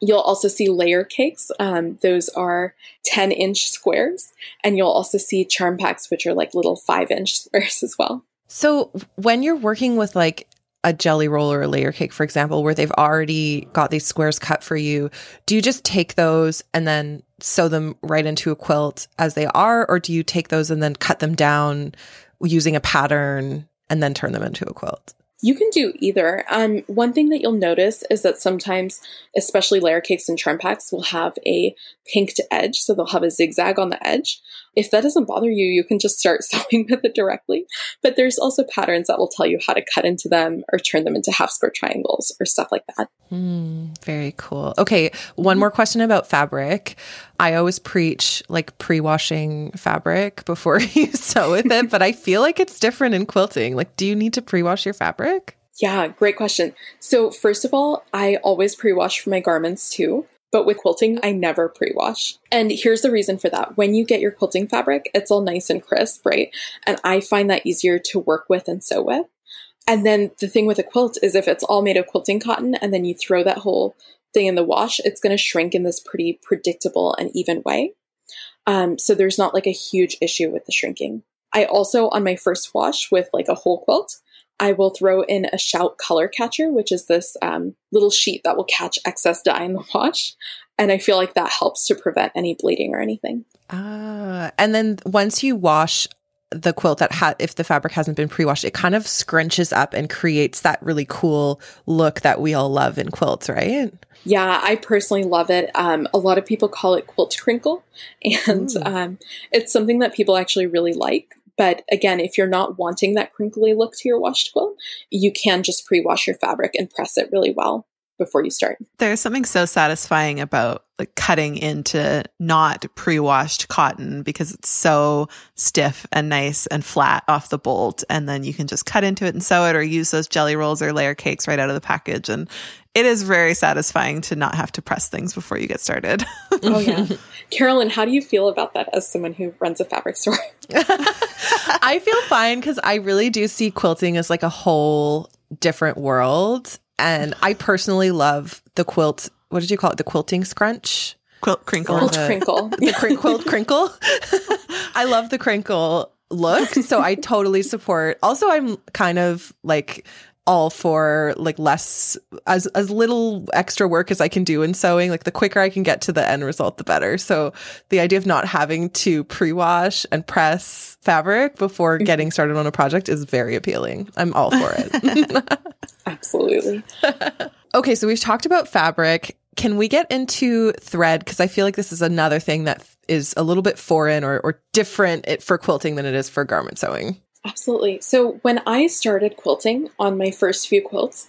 You'll also see layer cakes. Um, those are 10 inch squares. And you'll also see charm packs, which are like little five inch squares as well. So when you're working with like a jelly roll or a layer cake, for example, where they've already got these squares cut for you, do you just take those and then sew them right into a quilt as they are? Or do you take those and then cut them down using a pattern and then turn them into a quilt? You can do either. Um, one thing that you'll notice is that sometimes, especially layer cakes and charm packs, will have a pinked edge, so they'll have a zigzag on the edge. If that doesn't bother you, you can just start sewing with it directly. But there's also patterns that will tell you how to cut into them or turn them into half square triangles or stuff like that. Mm, very cool. Okay, one more question about fabric. I always preach like pre-washing fabric before you sew with it, but I feel like it's different in quilting. Like, do you need to pre-wash your fabric? Yeah, great question. So, first of all, I always pre wash for my garments too. But with quilting, I never pre wash. And here's the reason for that. When you get your quilting fabric, it's all nice and crisp, right? And I find that easier to work with and sew with. And then the thing with a quilt is if it's all made of quilting cotton and then you throw that whole thing in the wash, it's going to shrink in this pretty predictable and even way. Um, so there's not like a huge issue with the shrinking. I also, on my first wash with like a whole quilt, I will throw in a Shout color catcher, which is this um, little sheet that will catch excess dye in the wash. And I feel like that helps to prevent any bleeding or anything. Ah, and then once you wash the quilt that ha- if the fabric hasn't been pre-washed, it kind of scrunches up and creates that really cool look that we all love in quilts, right? Yeah, I personally love it. Um, a lot of people call it quilt crinkle, and um, it's something that people actually really like. But again, if you're not wanting that crinkly look to your washed quilt, you can just pre-wash your fabric and press it really well before you start. There's something so satisfying about like cutting into not pre-washed cotton because it's so stiff and nice and flat off the bolt and then you can just cut into it and sew it or use those jelly rolls or layer cakes right out of the package and it is very satisfying to not have to press things before you get started. oh yeah. Carolyn, how do you feel about that as someone who runs a fabric store? I feel fine cuz I really do see quilting as like a whole different world and I personally love the quilt. What did you call it? The quilting scrunch? Quilt crinkle. Quilt the, crinkle. The cr- quilt crinkle. I love the crinkle look. So I totally support. Also, I'm kind of like all for like less as as little extra work as I can do in sewing. Like the quicker I can get to the end result, the better. So the idea of not having to pre-wash and press fabric before mm-hmm. getting started on a project is very appealing. I'm all for it. Absolutely. okay, so we've talked about fabric. Can we get into thread? Because I feel like this is another thing that is a little bit foreign or, or different for quilting than it is for garment sewing. Absolutely. So when I started quilting on my first few quilts,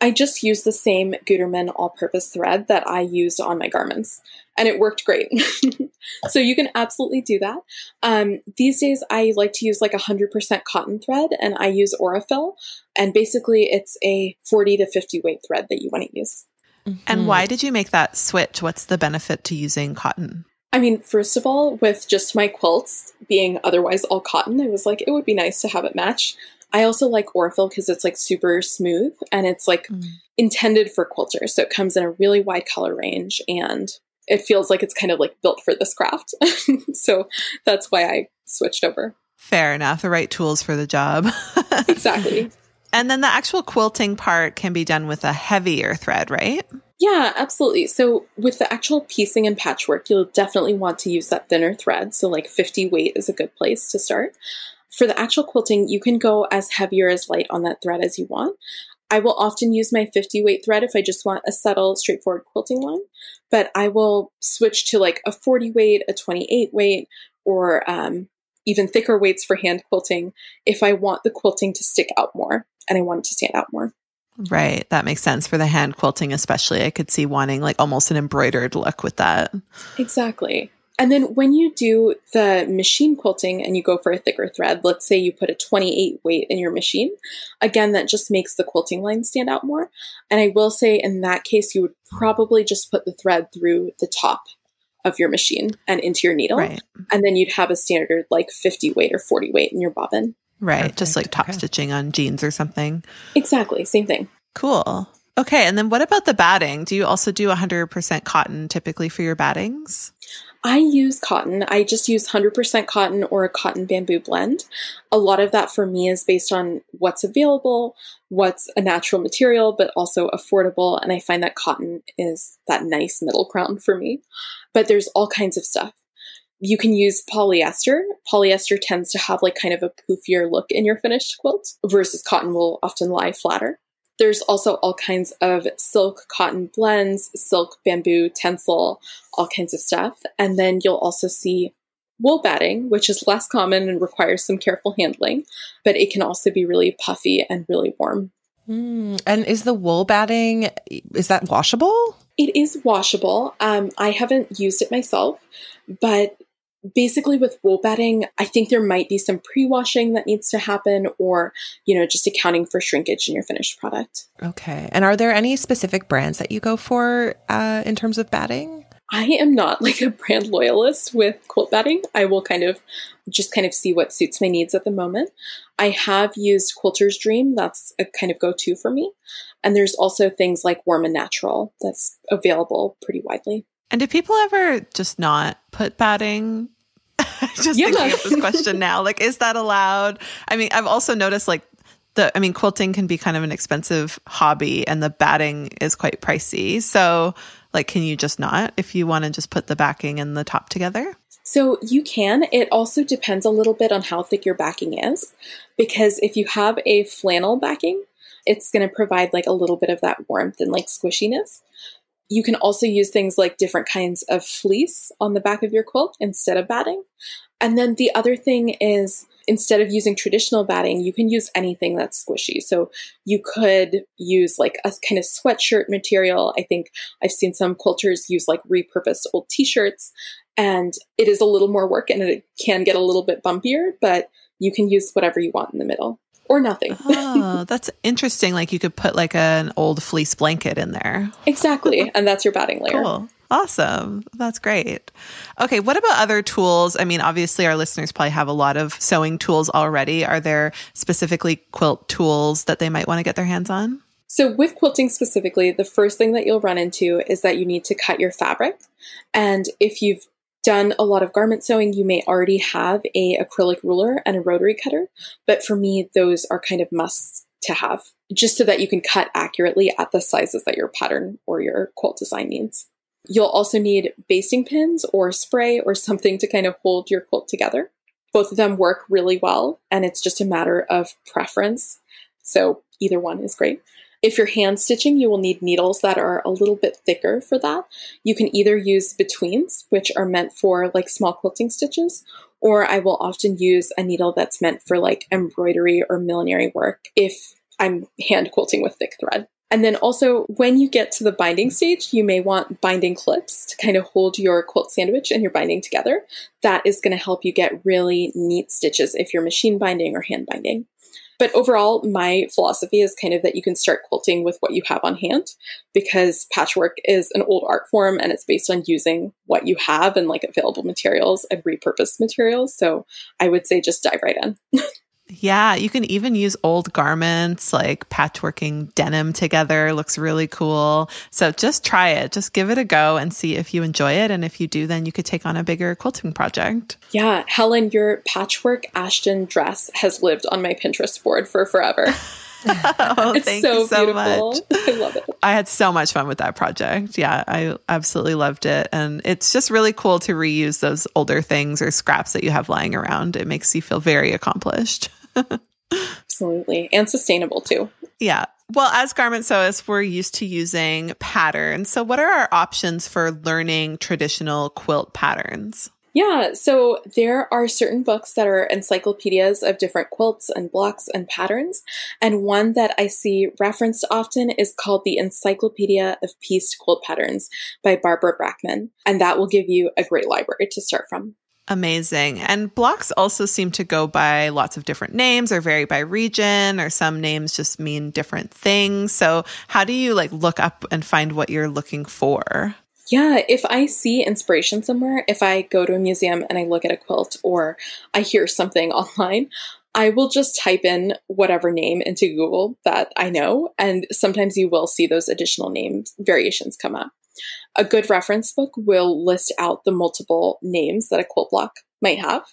I just used the same Gutermann all purpose thread that I used on my garments, and it worked great. so you can absolutely do that. Um, these days, I like to use like 100% cotton thread, and I use Aurifil, and basically it's a 40 to 50 weight thread that you want to use. Mm-hmm. And why did you make that switch? What's the benefit to using cotton? I mean, first of all, with just my quilts being otherwise all cotton, I was like, it would be nice to have it match. I also like Aurifil because it's like super smooth and it's like mm. intended for quilters. So it comes in a really wide color range and it feels like it's kind of like built for this craft. so that's why I switched over. Fair enough. The right tools for the job. exactly. And then the actual quilting part can be done with a heavier thread, right? Yeah, absolutely. So with the actual piecing and patchwork, you'll definitely want to use that thinner thread. So like 50 weight is a good place to start. For the actual quilting, you can go as heavy or as light on that thread as you want. I will often use my 50 weight thread if I just want a subtle, straightforward quilting line, but I will switch to like a 40 weight, a 28 weight, or um, even thicker weights for hand quilting if I want the quilting to stick out more and I want it to stand out more. Right. That makes sense for the hand quilting, especially. I could see wanting like almost an embroidered look with that. Exactly. And then when you do the machine quilting and you go for a thicker thread, let's say you put a 28 weight in your machine, again, that just makes the quilting line stand out more. And I will say in that case, you would probably just put the thread through the top of your machine and into your needle. Right. And then you'd have a standard like 50 weight or 40 weight in your bobbin. Right. Perfect. Just like top okay. stitching on jeans or something. Exactly. Same thing. Cool. Okay. And then what about the batting? Do you also do 100% cotton typically for your battings? I use cotton. I just use 100% cotton or a cotton bamboo blend. A lot of that for me is based on what's available, what's a natural material, but also affordable. And I find that cotton is that nice middle ground for me. But there's all kinds of stuff You can use polyester. Polyester tends to have like kind of a poofier look in your finished quilt versus cotton will often lie flatter. There's also all kinds of silk cotton blends, silk bamboo tencel, all kinds of stuff. And then you'll also see wool batting, which is less common and requires some careful handling, but it can also be really puffy and really warm. Mm. And is the wool batting is that washable? It is washable. Um, I haven't used it myself, but basically with wool batting, I think there might be some pre-washing that needs to happen or, you know, just accounting for shrinkage in your finished product. Okay. And are there any specific brands that you go for uh, in terms of batting? I am not like a brand loyalist with quilt batting. I will kind of just kind of see what suits my needs at the moment. I have used Quilter's Dream. That's a kind of go-to for me. And there's also things like Warm and Natural that's available pretty widely. And do people ever just not put batting? just yeah. thinking of this question now. Like, is that allowed? I mean, I've also noticed like the I mean, quilting can be kind of an expensive hobby and the batting is quite pricey. So like, can you just not if you want to just put the backing and the top together? So you can. It also depends a little bit on how thick your backing is. Because if you have a flannel backing, it's going to provide like a little bit of that warmth and like squishiness. You can also use things like different kinds of fleece on the back of your quilt instead of batting. And then the other thing is instead of using traditional batting, you can use anything that's squishy. So you could use like a kind of sweatshirt material. I think I've seen some quilters use like repurposed old t-shirts and it is a little more work and it can get a little bit bumpier, but you can use whatever you want in the middle or nothing. oh, that's interesting. Like you could put like an old fleece blanket in there. Exactly. and that's your batting layer. Cool. Awesome. That's great. Okay. What about other tools? I mean, obviously, our listeners probably have a lot of sewing tools already. Are there specifically quilt tools that they might want to get their hands on? So, with quilting specifically, the first thing that you'll run into is that you need to cut your fabric. And if you've done a lot of garment sewing, you may already have a acrylic ruler and a rotary cutter. But for me, those are kind of musts to have, just so that you can cut accurately at the sizes that your pattern or your quilt design needs. You'll also need basting pins or spray or something to kind of hold your quilt together. Both of them work really well, and it's just a matter of preference. So either one is great. If you're hand stitching, you will need needles that are a little bit thicker for that. You can either use betweens, which are meant for like small quilting stitches, or I will often use a needle that's meant for like embroidery or millinery work if I'm hand quilting with thick thread. And then also, when you get to the binding stage, you may want binding clips to kind of hold your quilt sandwich and your binding together. That is going to help you get really neat stitches if you're machine binding or hand binding. But overall, my philosophy is kind of that you can start quilting with what you have on hand because patchwork is an old art form and it's based on using what you have and like available materials and repurposed materials. So I would say just dive right in. Yeah, you can even use old garments like patchworking denim together looks really cool. So just try it. Just give it a go and see if you enjoy it and if you do then you could take on a bigger quilting project. Yeah, Helen, your patchwork Ashton dress has lived on my Pinterest board for forever. oh, it's thank so you so beautiful. much. I love it. I had so much fun with that project. Yeah, I absolutely loved it. And it's just really cool to reuse those older things or scraps that you have lying around. It makes you feel very accomplished. absolutely. And sustainable too. Yeah. Well, as garment sewists, we're used to using patterns. So, what are our options for learning traditional quilt patterns? Yeah, so there are certain books that are encyclopedias of different quilts and blocks and patterns. And one that I see referenced often is called the Encyclopedia of Pieced Quilt Patterns by Barbara Brackman. And that will give you a great library to start from. Amazing. And blocks also seem to go by lots of different names or vary by region or some names just mean different things. So how do you like look up and find what you're looking for? Yeah, if I see inspiration somewhere, if I go to a museum and I look at a quilt or I hear something online, I will just type in whatever name into Google that I know, and sometimes you will see those additional names variations come up. A good reference book will list out the multiple names that a quilt block might have.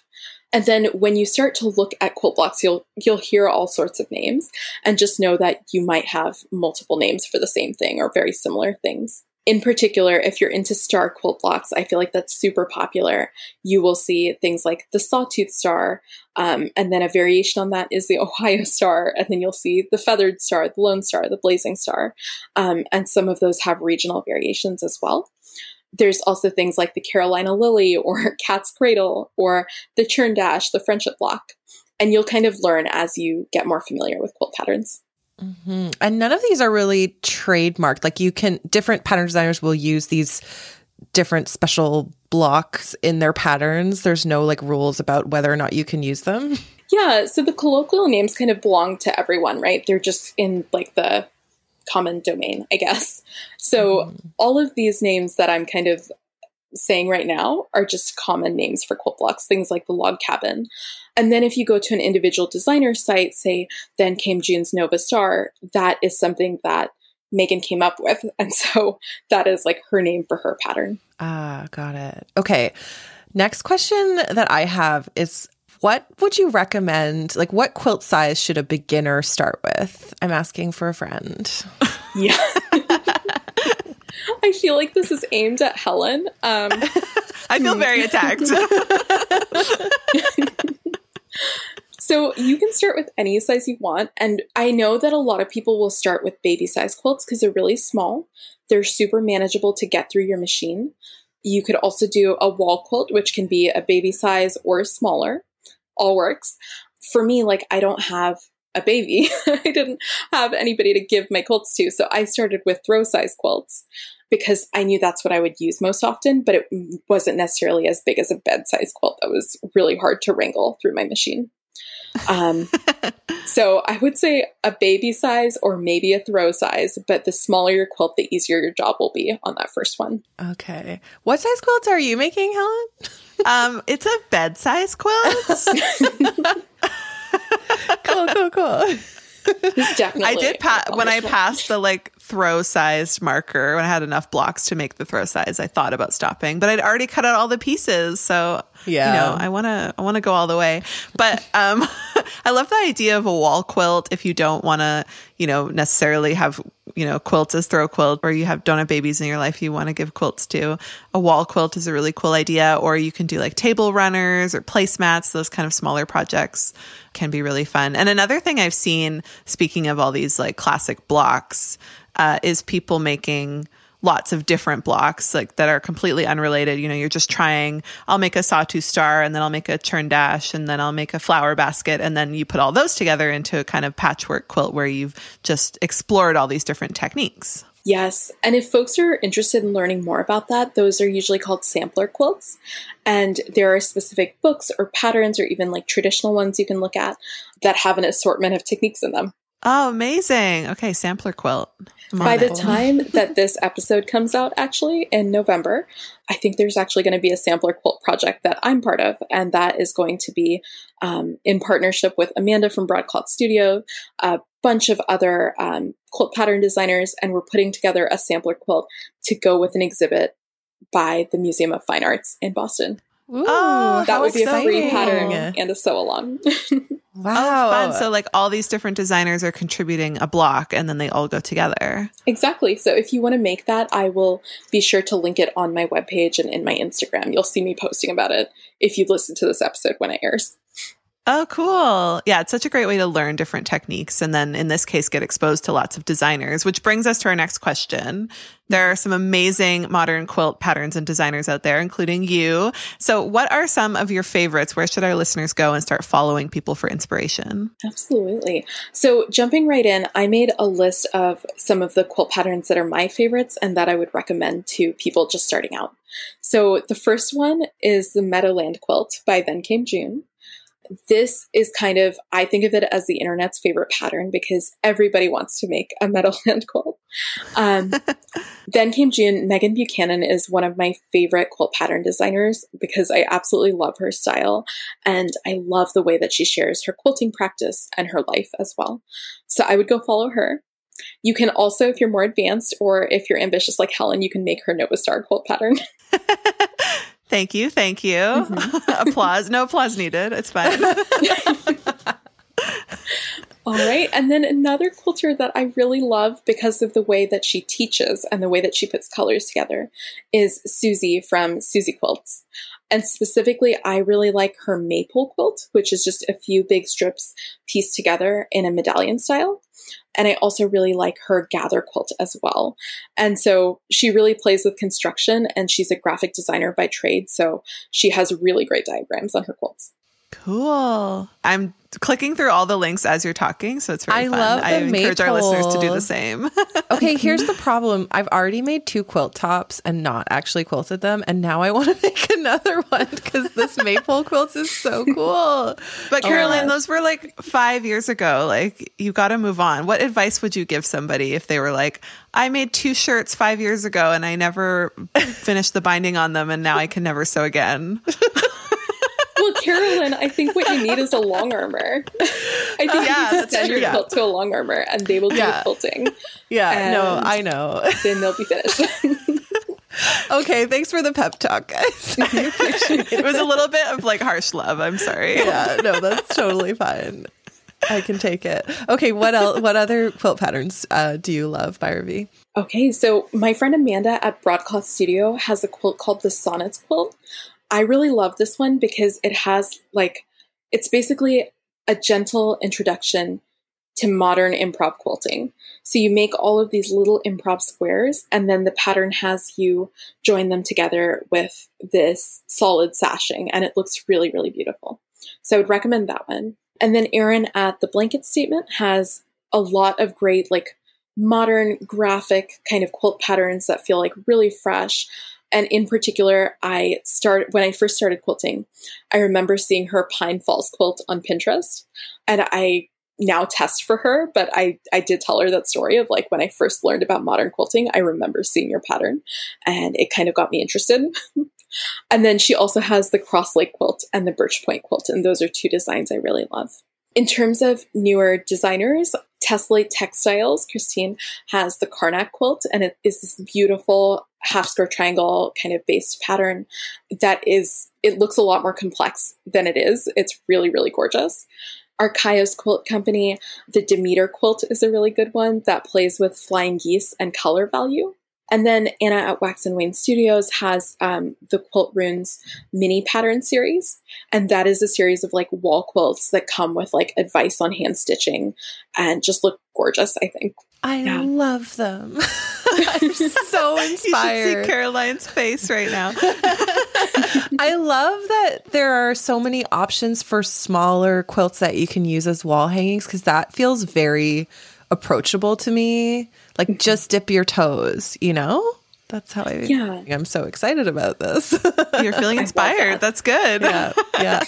And then when you start to look at quilt blocks, you'll you'll hear all sorts of names and just know that you might have multiple names for the same thing or very similar things. In particular, if you're into star quilt blocks, I feel like that's super popular. You will see things like the Sawtooth Star, um, and then a variation on that is the Ohio Star, and then you'll see the Feathered Star, the Lone Star, the Blazing Star, um, and some of those have regional variations as well. There's also things like the Carolina Lily or Cat's Cradle or the Churn Dash, the Friendship Block. And you'll kind of learn as you get more familiar with quilt patterns. Mm-hmm. And none of these are really trademarked. Like you can, different pattern designers will use these different special blocks in their patterns. There's no like rules about whether or not you can use them. Yeah. So the colloquial names kind of belong to everyone, right? They're just in like the common domain, I guess. So mm. all of these names that I'm kind of saying right now are just common names for quilt blocks, things like the log cabin. And then if you go to an individual designer site, say then came June's Nova Star, that is something that Megan came up with. And so that is like her name for her pattern. Ah, got it. Okay. Next question that I have is what would you recommend? Like, what quilt size should a beginner start with? I'm asking for a friend. Yeah. I feel like this is aimed at Helen. Um, I feel very attacked. So you can start with any size you want. And I know that a lot of people will start with baby size quilts because they're really small. They're super manageable to get through your machine. You could also do a wall quilt, which can be a baby size or smaller. All works. For me, like I don't have a baby. I didn't have anybody to give my quilts to. So I started with throw size quilts because I knew that's what I would use most often, but it wasn't necessarily as big as a bed size quilt that was really hard to wrangle through my machine. Um, so I would say a baby size or maybe a throw size, but the smaller your quilt, the easier your job will be on that first one. Okay. What size quilts are you making, Helen? Um, it's a bed size quilt. cool, cool, cool. Definitely. I did pa- when I passed the like throw sized marker when I had enough blocks to make the throw size. I thought about stopping, but I'd already cut out all the pieces, so yeah, you know, I want to I want to go all the way. But um, I love the idea of a wall quilt if you don't want to, you know, necessarily have you know quilts as throw quilt, or you have have babies in your life you want to give quilts to. A wall quilt is a really cool idea, or you can do like table runners or placemats. Those kind of smaller projects can be really fun. And another thing I've seen, speaking of all these like classic blocks, uh, is people making lots of different blocks like that are completely unrelated. You know, you're just trying, I'll make a sawtooth star and then I'll make a churn dash and then I'll make a flower basket. And then you put all those together into a kind of patchwork quilt where you've just explored all these different techniques. Yes. And if folks are interested in learning more about that, those are usually called sampler quilts. And there are specific books or patterns or even like traditional ones you can look at that have an assortment of techniques in them. Oh, amazing. Okay, sampler quilt. By the time that this episode comes out, actually in November, I think there's actually going to be a sampler quilt project that I'm part of, and that is going to be um, in partnership with Amanda from Broadcloth Studio, a bunch of other um, quilt pattern designers, and we're putting together a sampler quilt to go with an exhibit by the Museum of Fine Arts in Boston. Ooh, oh, that would be exciting. a free pattern and a sew along. wow. Oh, fun. So, like, all these different designers are contributing a block and then they all go together. Exactly. So, if you want to make that, I will be sure to link it on my webpage and in my Instagram. You'll see me posting about it if you listen to this episode when it airs. Oh, cool. Yeah, it's such a great way to learn different techniques and then in this case get exposed to lots of designers, which brings us to our next question. There are some amazing modern quilt patterns and designers out there, including you. So, what are some of your favorites? Where should our listeners go and start following people for inspiration? Absolutely. So, jumping right in, I made a list of some of the quilt patterns that are my favorites and that I would recommend to people just starting out. So, the first one is the Meadowland quilt by Then Came June this is kind of, I think of it as the internet's favorite pattern because everybody wants to make a Meadowland quilt. Um, then came June. Megan Buchanan is one of my favorite quilt pattern designers because I absolutely love her style and I love the way that she shares her quilting practice and her life as well. So I would go follow her. You can also, if you're more advanced or if you're ambitious like Helen, you can make her Nova Star quilt pattern. Thank you. Thank you. Mm-hmm. applause. No applause needed. It's fine. All right. And then another quilter that I really love because of the way that she teaches and the way that she puts colors together is Suzy from Suzy Quilts. And specifically, I really like her maple quilt, which is just a few big strips pieced together in a medallion style. And I also really like her gather quilt as well. And so she really plays with construction and she's a graphic designer by trade. So she has really great diagrams on her quilts. Cool. I'm clicking through all the links as you're talking, so it's very I fun. love I encourage our listeners to do the same. Okay, here's the problem. I've already made two quilt tops and not actually quilted them, and now I want to make another one because this maple quilt is so cool. But oh Caroline, yeah. those were like five years ago. Like you got to move on. What advice would you give somebody if they were like, "I made two shirts five years ago and I never finished the binding on them, and now I can never sew again"? Well, Carolyn, I think what you need is a long armor. I think yeah, you can send your quilt to a long armor and they will do Yeah. quilting. Yeah, no, I know. Then they'll be finished. Okay, thanks for the pep talk, guys. It was a little bit of like harsh love. I'm sorry. yeah, no, that's totally fine. I can take it. Okay, what else? What other quilt patterns uh, do you love, Bhairavi? Okay, so my friend Amanda at Broadcloth Studio has a quilt called the Sonnets quilt. I really love this one because it has like it's basically a gentle introduction to modern improv quilting. So you make all of these little improv squares and then the pattern has you join them together with this solid sashing and it looks really really beautiful. So I would recommend that one. And then Erin at the blanket statement has a lot of great like modern graphic kind of quilt patterns that feel like really fresh. And in particular, I started when I first started quilting, I remember seeing her Pine Falls quilt on Pinterest. And I now test for her, but I, I did tell her that story of like when I first learned about modern quilting, I remember seeing your pattern and it kind of got me interested. and then she also has the cross lake quilt and the birch point quilt, and those are two designs I really love. In terms of newer designers, Tessellate Textiles, Christine has the Karnak quilt, and it is this beautiful half square triangle kind of based pattern that is, it looks a lot more complex than it is. It's really, really gorgeous. Archios Quilt Company, the Demeter quilt is a really good one that plays with flying geese and color value. And then Anna at Wax and Wane Studios has um, the Quilt Runes mini pattern series. And that is a series of like wall quilts that come with like advice on hand stitching and just look gorgeous, I think. I Yeah. love them. I'm so inspired. You should see. Caroline's face right now. I love that there are so many options for smaller quilts that you can use as wall hangings because that feels very approachable to me. Like mm-hmm. just dip your toes, you know? That's how I Yeah. I'm so excited about this. You're feeling inspired. that. That's good. yeah. Yeah.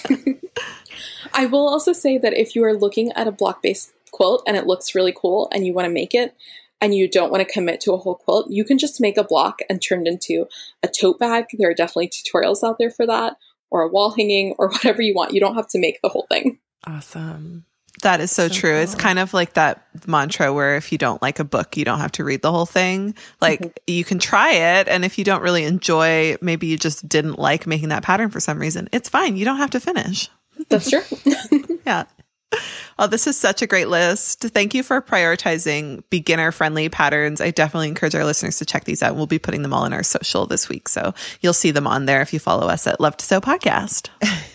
I will also say that if you are looking at a block based quilt and it looks really cool and you want to make it and you don't want to commit to a whole quilt, you can just make a block and turn it into a tote bag. There are definitely tutorials out there for that, or a wall hanging, or whatever you want. You don't have to make the whole thing. Awesome. That is so, So true. It's kind of like that mantra where if you don't like a book, you don't have to read the whole thing. Like mm-hmm. you can try it. And if you don't really enjoy, maybe you just didn't like making that pattern for some reason, it's fine. You don't have to finish. That's true. Yeah. Oh, this is such a great list. Thank you for prioritizing beginner friendly patterns. I definitely encourage our listeners to check these out. We'll be putting them all in our social this week. So you'll see them on there if you follow us at Love to Sew Podcast.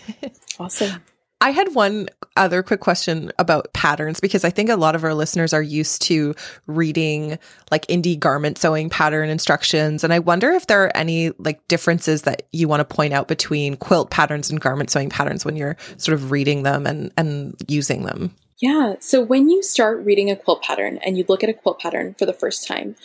awesome. I had one other quick question about patterns because I think a lot of our listeners are used to reading like indie garment sewing pattern instructions. And I wonder if there are any like differences that you want to point out between quilt patterns and garment sewing patterns when you're sort of reading them and, and using them. Yeah. So when you start reading a quilt pattern and you look at a quilt pattern for the first time,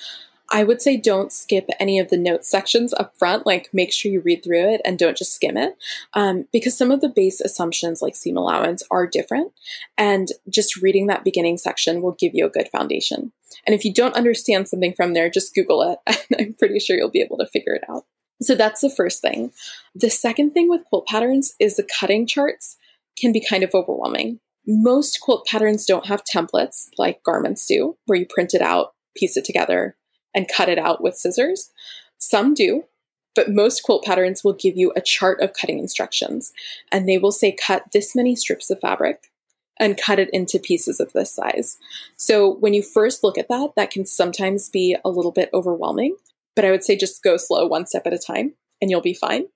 I would say don't skip any of the notes sections up front. Like make sure you read through it and don't just skim it. Um, because some of the base assumptions like seam allowance are different. And just reading that beginning section will give you a good foundation. And if you don't understand something from there, just Google it. And I'm pretty sure you'll be able to figure it out. So that's the first thing. The second thing with quilt patterns is the cutting charts can be kind of overwhelming. Most quilt patterns don't have templates like garments do, where you print it out, piece it together, and cut it out with scissors. Some do, but most quilt patterns will give you a chart of cutting instructions, and they will say cut this many strips of fabric, and cut it into pieces of this size. So when you first look at that, that can sometimes be a little bit overwhelming, but I would say just go slow one step at a time and you'll be fine.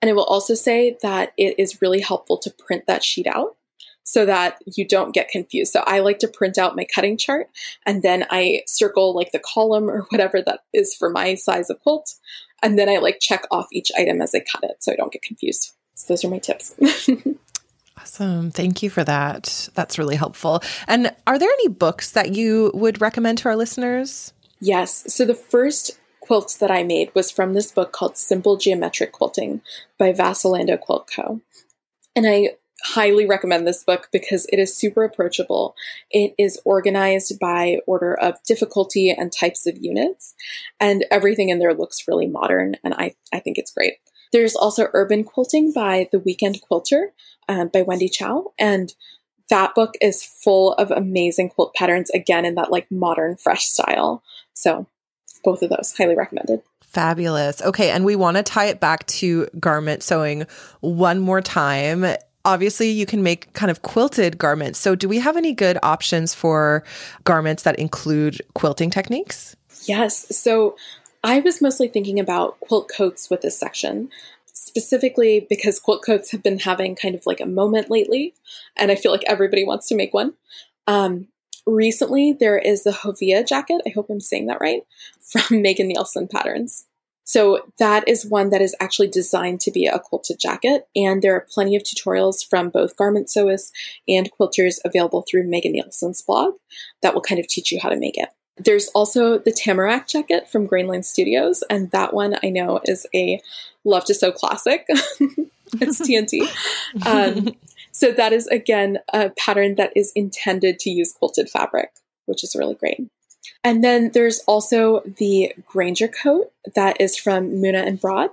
And I will also say that it is really helpful to print that sheet out so that you don't get confused. So I like to print out my cutting chart and then I circle like the column or whatever that is for my size of quilt. And then I like check off each item as I cut it so I don't get confused. So those are my tips. Awesome. Thank you for that. That's really helpful. And are there any books that you would recommend to our listeners? Yes. So the first quilt that I made was from this book called Simple Geometric Quilting by Vasalando Quilt Co. And I highly recommend this book because it is super approachable. It is organized by order of difficulty and types of units, and everything in there looks really modern, and I, I think it's great. There's also Urban Quilting by The Weekend Quilter um, by Wendy Chow, and that book is full of amazing quilt patterns, again, in that like modern, fresh style. So, both of those, highly recommended. Fabulous. Okay. And we want to tie it back to garment sewing one more time obviously you can make kind of quilted garments. So do we have any good options for garments that include quilting techniques? Yes. So I was mostly thinking about quilt coats with this section, specifically because quilt coats have been having kind of like a moment lately, and I feel like everybody wants to make one. Um, recently, there is the Hovea jacket. I hope I'm saying that right from Megan Nielsen Patterns. So that is one that is actually designed to be a quilted jacket. And there are plenty of tutorials from both garment sewists and quilters available through Megan Nielsen's blog that will kind of teach you how to make it. There's also the Tamarack jacket from Grainline Studios, and that one I know is a love to sew classic. it's TNT. Um, so that is again a pattern that is intended to use quilted fabric, which is really great. And then there's also the Granger coat that is from Muna and Broad.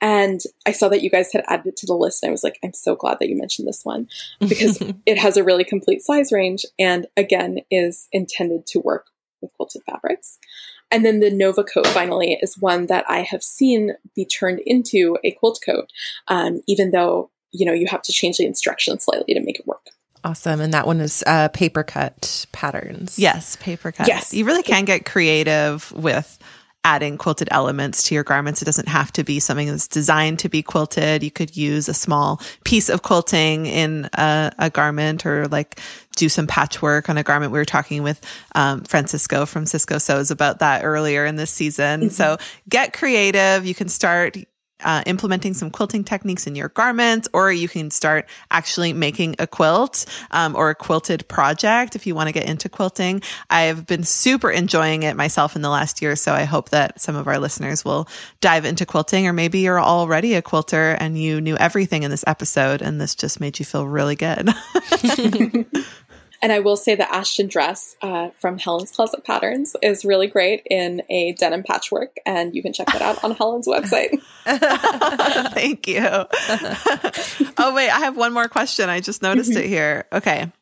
And I saw that you guys had added it to the list. And I was like, I'm so glad that you mentioned this one because it has a really complete size range and again is intended to work with quilted fabrics. And then the Nova coat finally is one that I have seen be turned into a quilt coat, um, even though you know you have to change the instructions slightly to make it work. Awesome. And that one is uh, paper cut patterns. Yes, paper cut. Yes. You really can get creative with adding quilted elements to your garments. It doesn't have to be something that's designed to be quilted. You could use a small piece of quilting in a, a garment or like do some patchwork on a garment. We were talking with um, Francisco from Cisco Sews about that earlier in this season. Mm-hmm. So get creative. You can start uh, implementing some quilting techniques in your garments, or you can start actually making a quilt um, or a quilted project if you want to get into quilting. I've been super enjoying it myself in the last year, so I hope that some of our listeners will dive into quilting, or maybe you're already a quilter and you knew everything in this episode, and this just made you feel really good. And I will say the Ashton dress uh, from Helen's Closet Patterns is really great in a denim patchwork, and you can check that out on Helen's website. Thank you. oh, wait, I have one more question. I just noticed it here. Okay.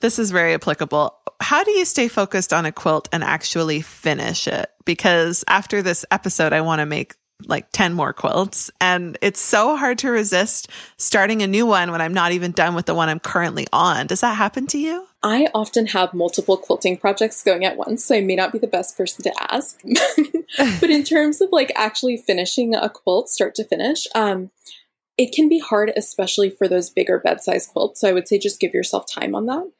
This is very applicable. How do you stay focused on a quilt and actually finish it? Because after this episode, I want to make like 10 more quilts. And it's so hard to resist starting a new one when I'm not even done with the one I'm currently on. Does that happen to you? I often have multiple quilting projects going at once, so I may not be the best person to ask. but in terms of like actually finishing a quilt start to finish, um, it can be hard, especially for those bigger bed size quilts. So I would say just give yourself time on that.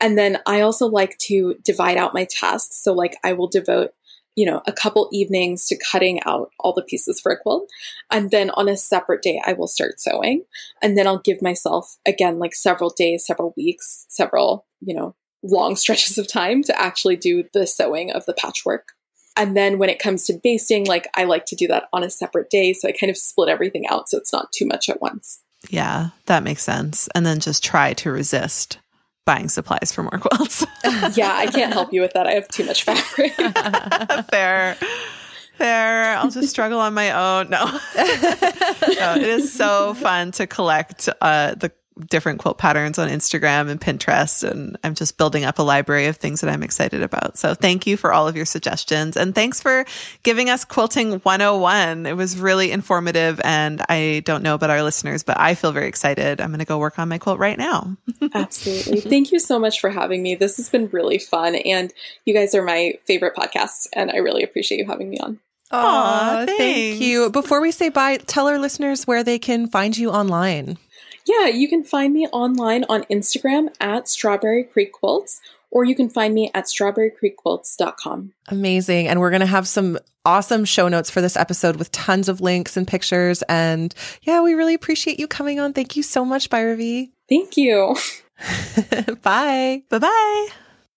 And then I also like to divide out my tasks. So, like, I will devote you know, a couple evenings to cutting out all the pieces for a quilt. And then on a separate day, I will start sewing. And then I'll give myself, again, like several days, several weeks, several, you know, long stretches of time to actually do the sewing of the patchwork. And then when it comes to basting, like I like to do that on a separate day. So I kind of split everything out so it's not too much at once. Yeah, that makes sense. And then just try to resist buying supplies for more quilts. yeah, I can't help you with that. I have too much fabric. Fair. Fair. I'll just struggle on my own. No. no. It is so fun to collect uh, the different quilt patterns on Instagram and Pinterest. And I'm just building up a library of things that I'm excited about. So thank you for all of your suggestions. And thanks for giving us Quilting 101. It was really informative. And I don't know about our listeners, but I feel very excited. I'm going to go work on my quilt right now. Absolutely. Thank you so much for having me. This has been really fun. And you guys are my favorite podcast. And I really appreciate you having me on. Aw, thank you. Before we say bye, tell our listeners where they can find you online. Yeah, you can find me online on Instagram at Strawberry Creek Quilts, or you can find me at strawberrycreekquilts.com. Amazing. And we're going to have some awesome show notes for this episode with tons of links and pictures. And yeah, we really appreciate you coming on. Thank you so much, Bhairavi. Thank you. bye. Bye bye.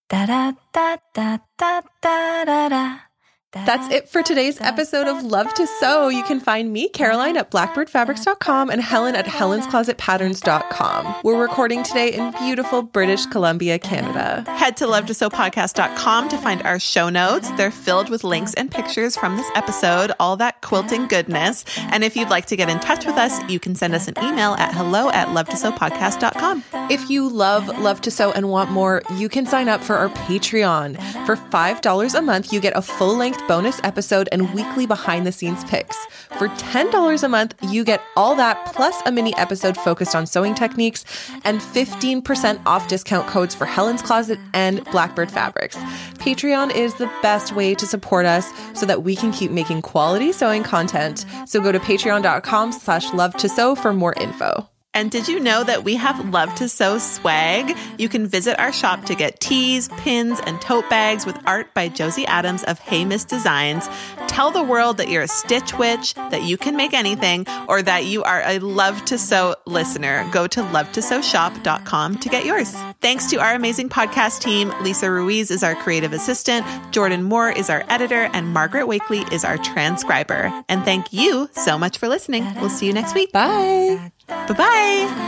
Da da da da da da da da. That's it for today's episode of Love to Sew. You can find me, Caroline, at blackbirdfabrics.com and Helen at helensclosetpatterns.com. We're recording today in beautiful British Columbia, Canada. Head to lovetosewpodcast.com to find our show notes. They're filled with links and pictures from this episode, all that quilting goodness. And if you'd like to get in touch with us, you can send us an email at hello at lovetosewpodcast.com. If you love Love to Sew and want more, you can sign up for our Patreon. For $5 a month, you get a full length bonus episode and weekly behind the scenes pics. For $10 a month, you get all that plus a mini episode focused on sewing techniques and 15% off discount codes for Helen's Closet and Blackbird Fabrics. Patreon is the best way to support us so that we can keep making quality sewing content. So go to patreon.com slash love to sew for more info. And did you know that we have Love to Sew swag? You can visit our shop to get tees, pins, and tote bags with art by Josie Adams of Hey Miss Designs. Tell the world that you're a Stitch Witch, that you can make anything, or that you are a Love to Sew listener. Go to lovetosewshop.com to get yours. Thanks to our amazing podcast team. Lisa Ruiz is our creative assistant, Jordan Moore is our editor, and Margaret Wakely is our transcriber. And thank you so much for listening. We'll see you next week. Bye. Bye bye.